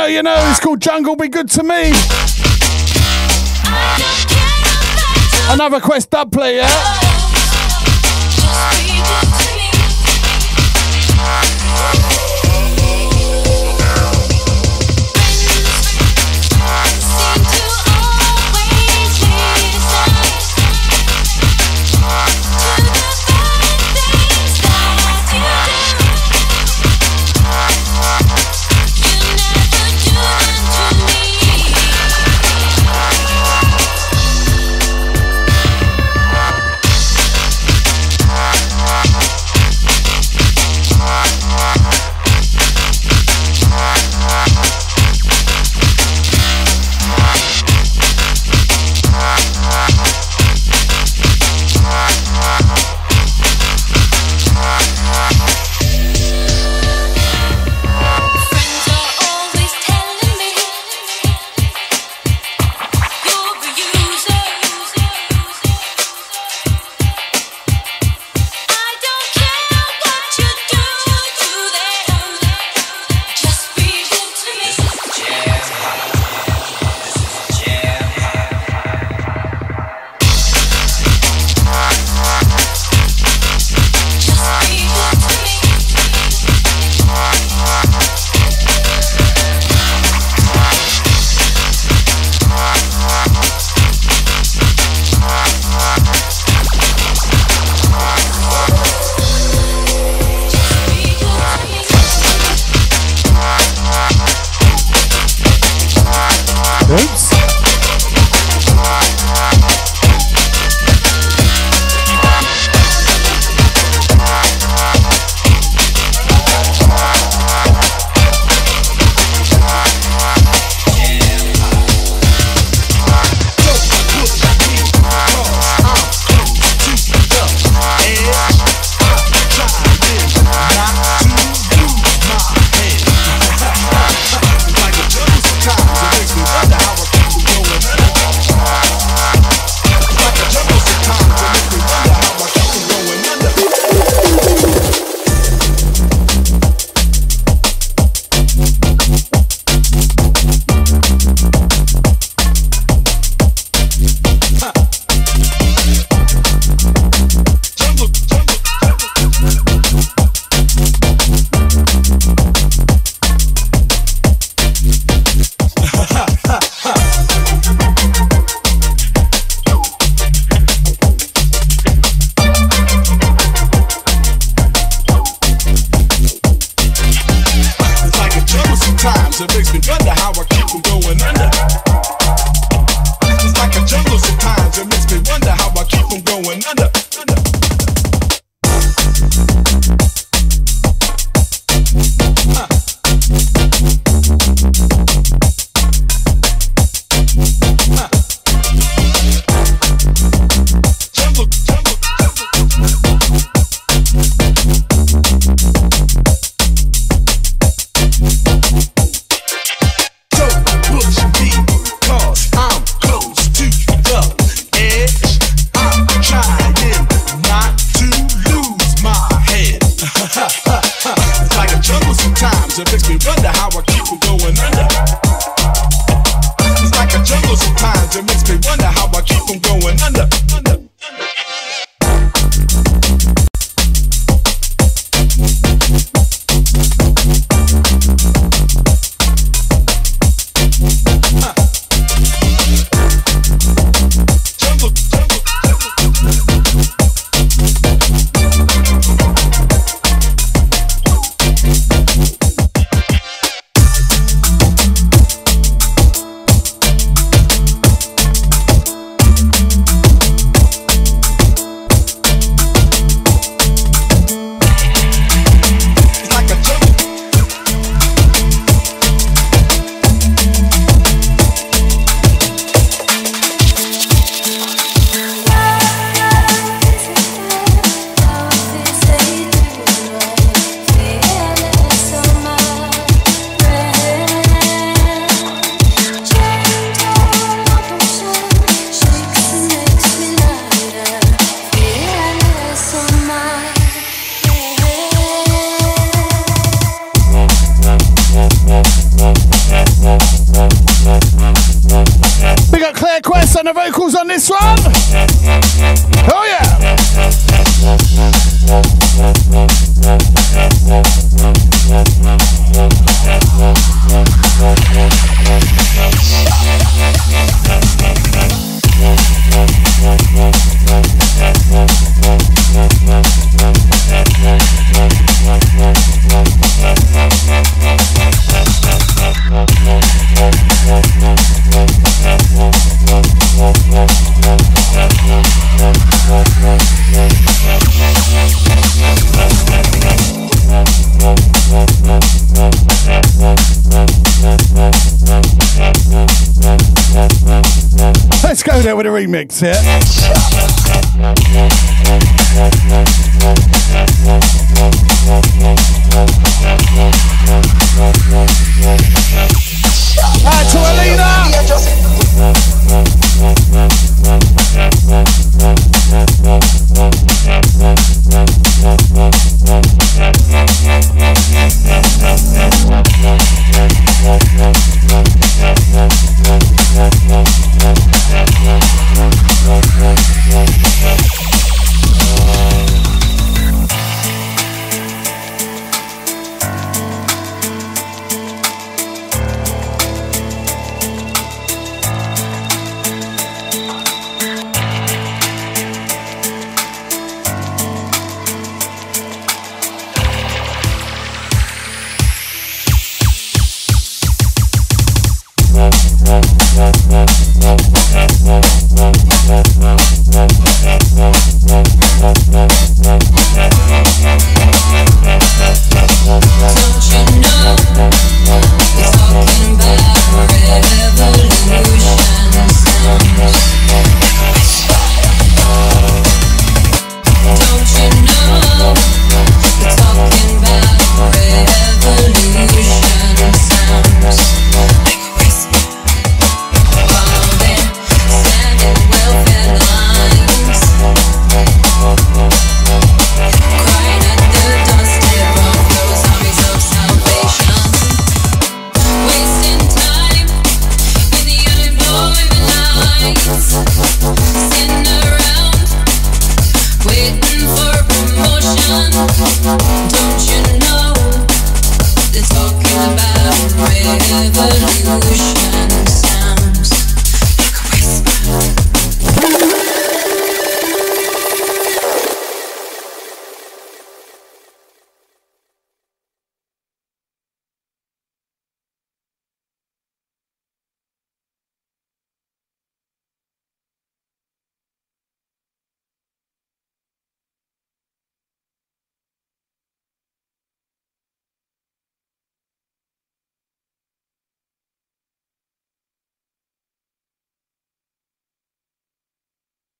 Know, you know. It's called Jungle Be Good to Me. Another Quest dub play, yeah? Remix, yeah?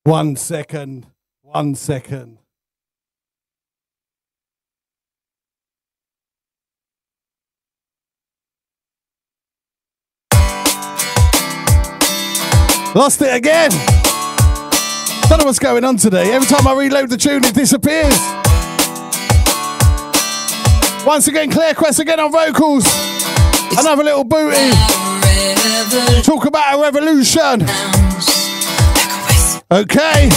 One second, one second. Lost it again. Don't know what's going on today. Every time I reload the tune, it disappears. Once again, Claire Quest again on vocals. Another little booty. Talk about a revolution. Okay.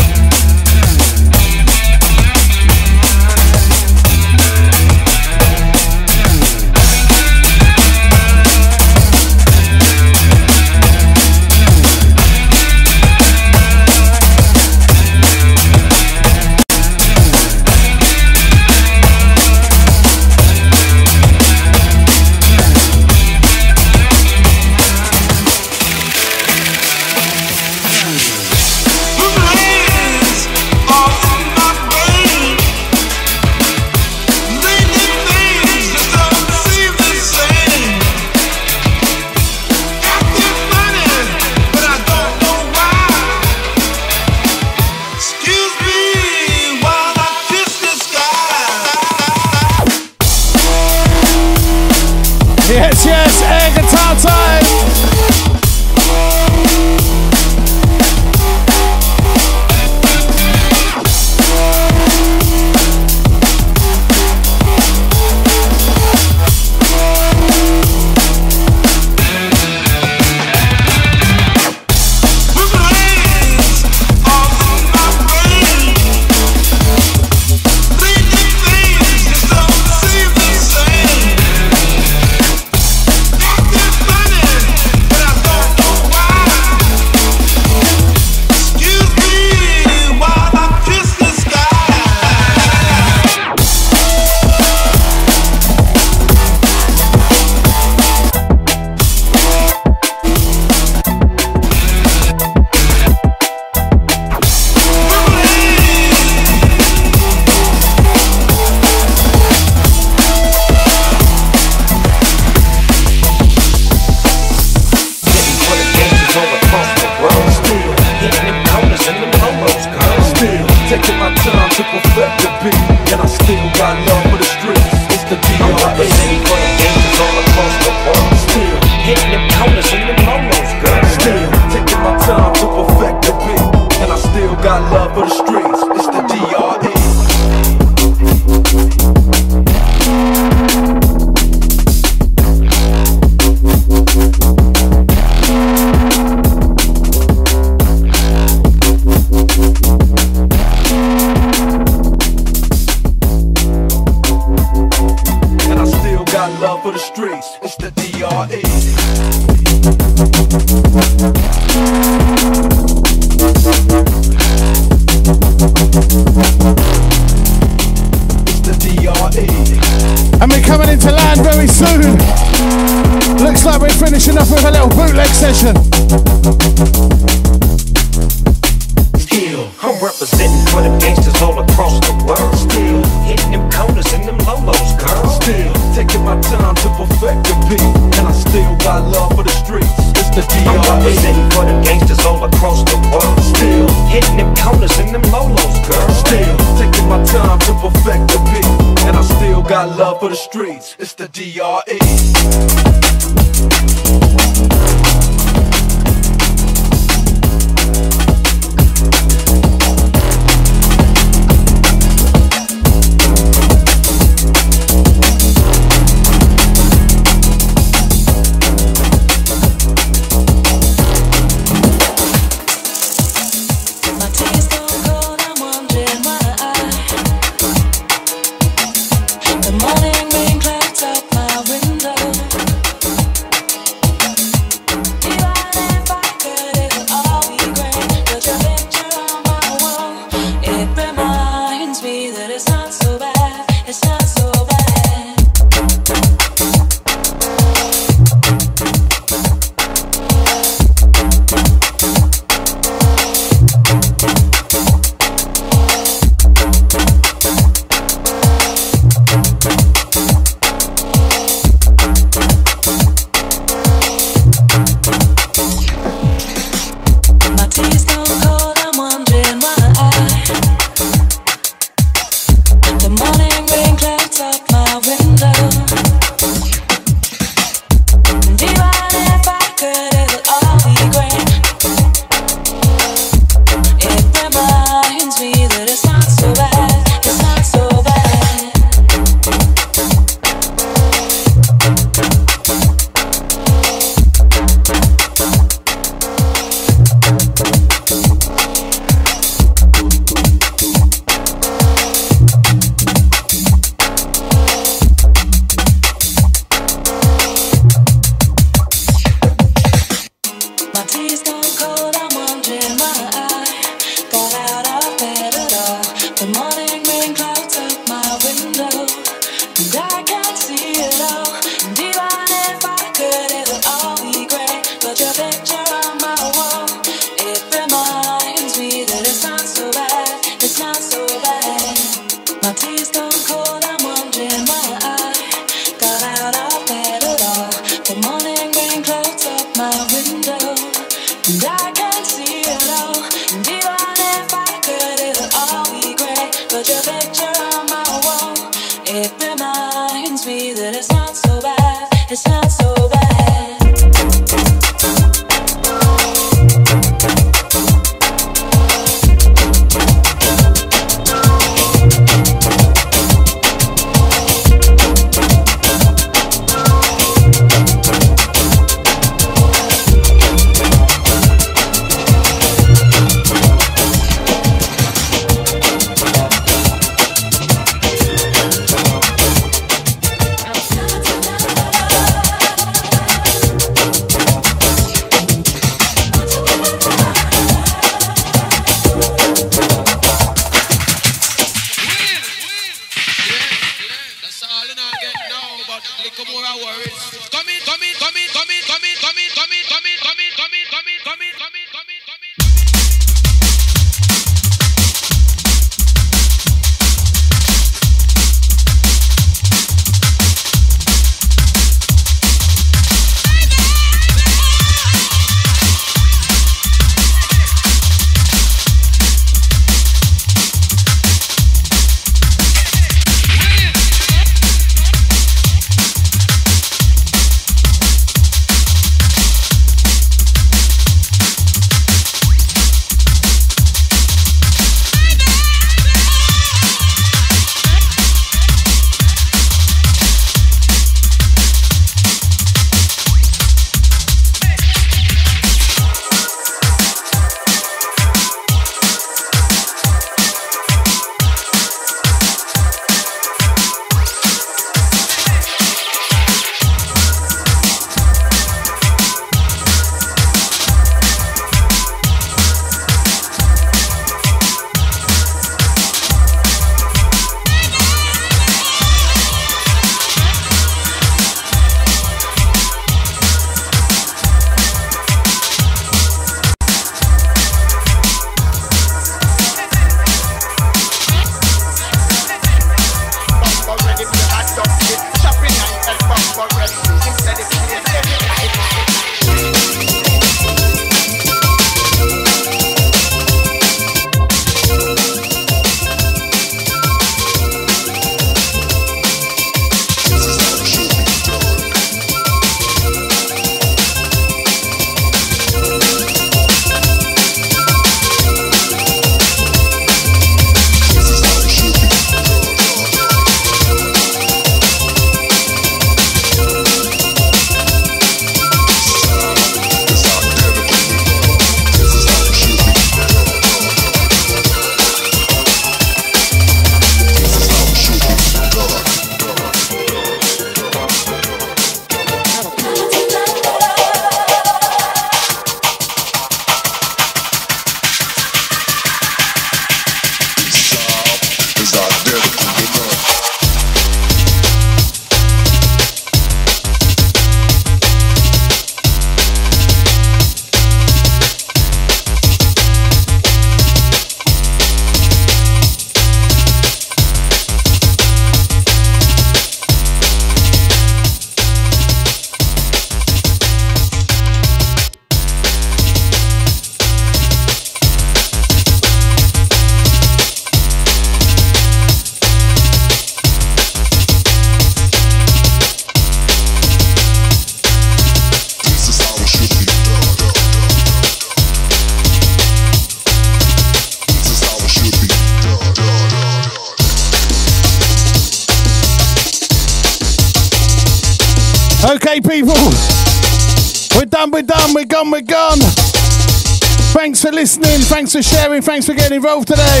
Thanks for listening, thanks for sharing, thanks for getting involved today.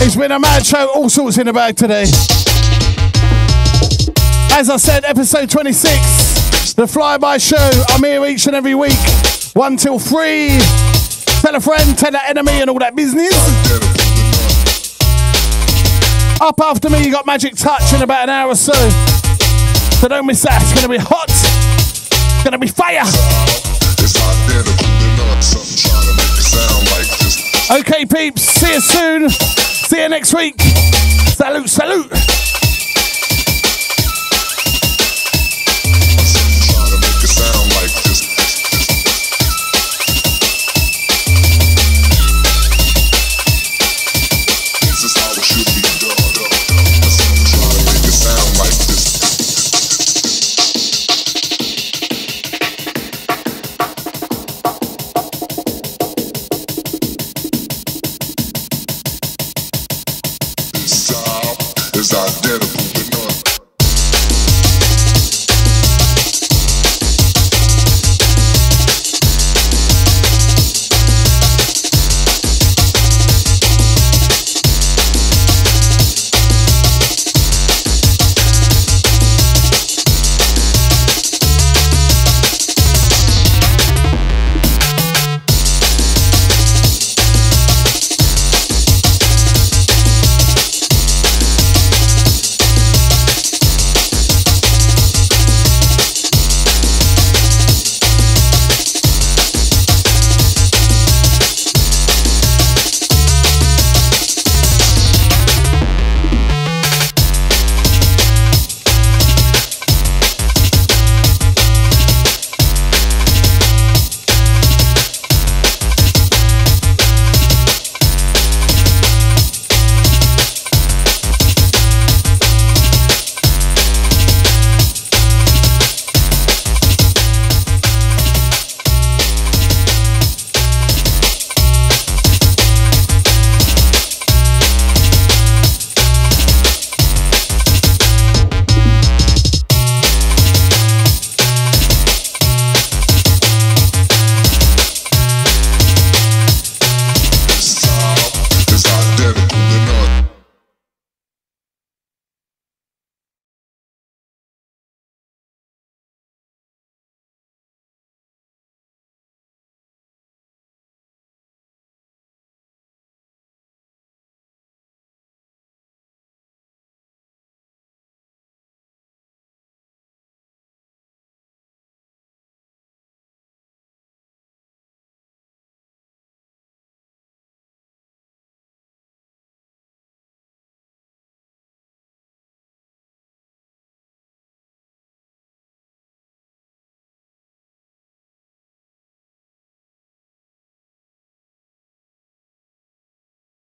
It's been a mad show, all sorts in the bag today. As I said, episode 26, the flyby show. I'm here each and every week, 1 till 3. Tell a friend, tell an enemy, and all that business. Up after me, you got Magic Touch in about an hour or so. So don't miss that, it's gonna be hot. Gonna be fire. Okay, peeps, see you soon. See you next week. Salute, salute.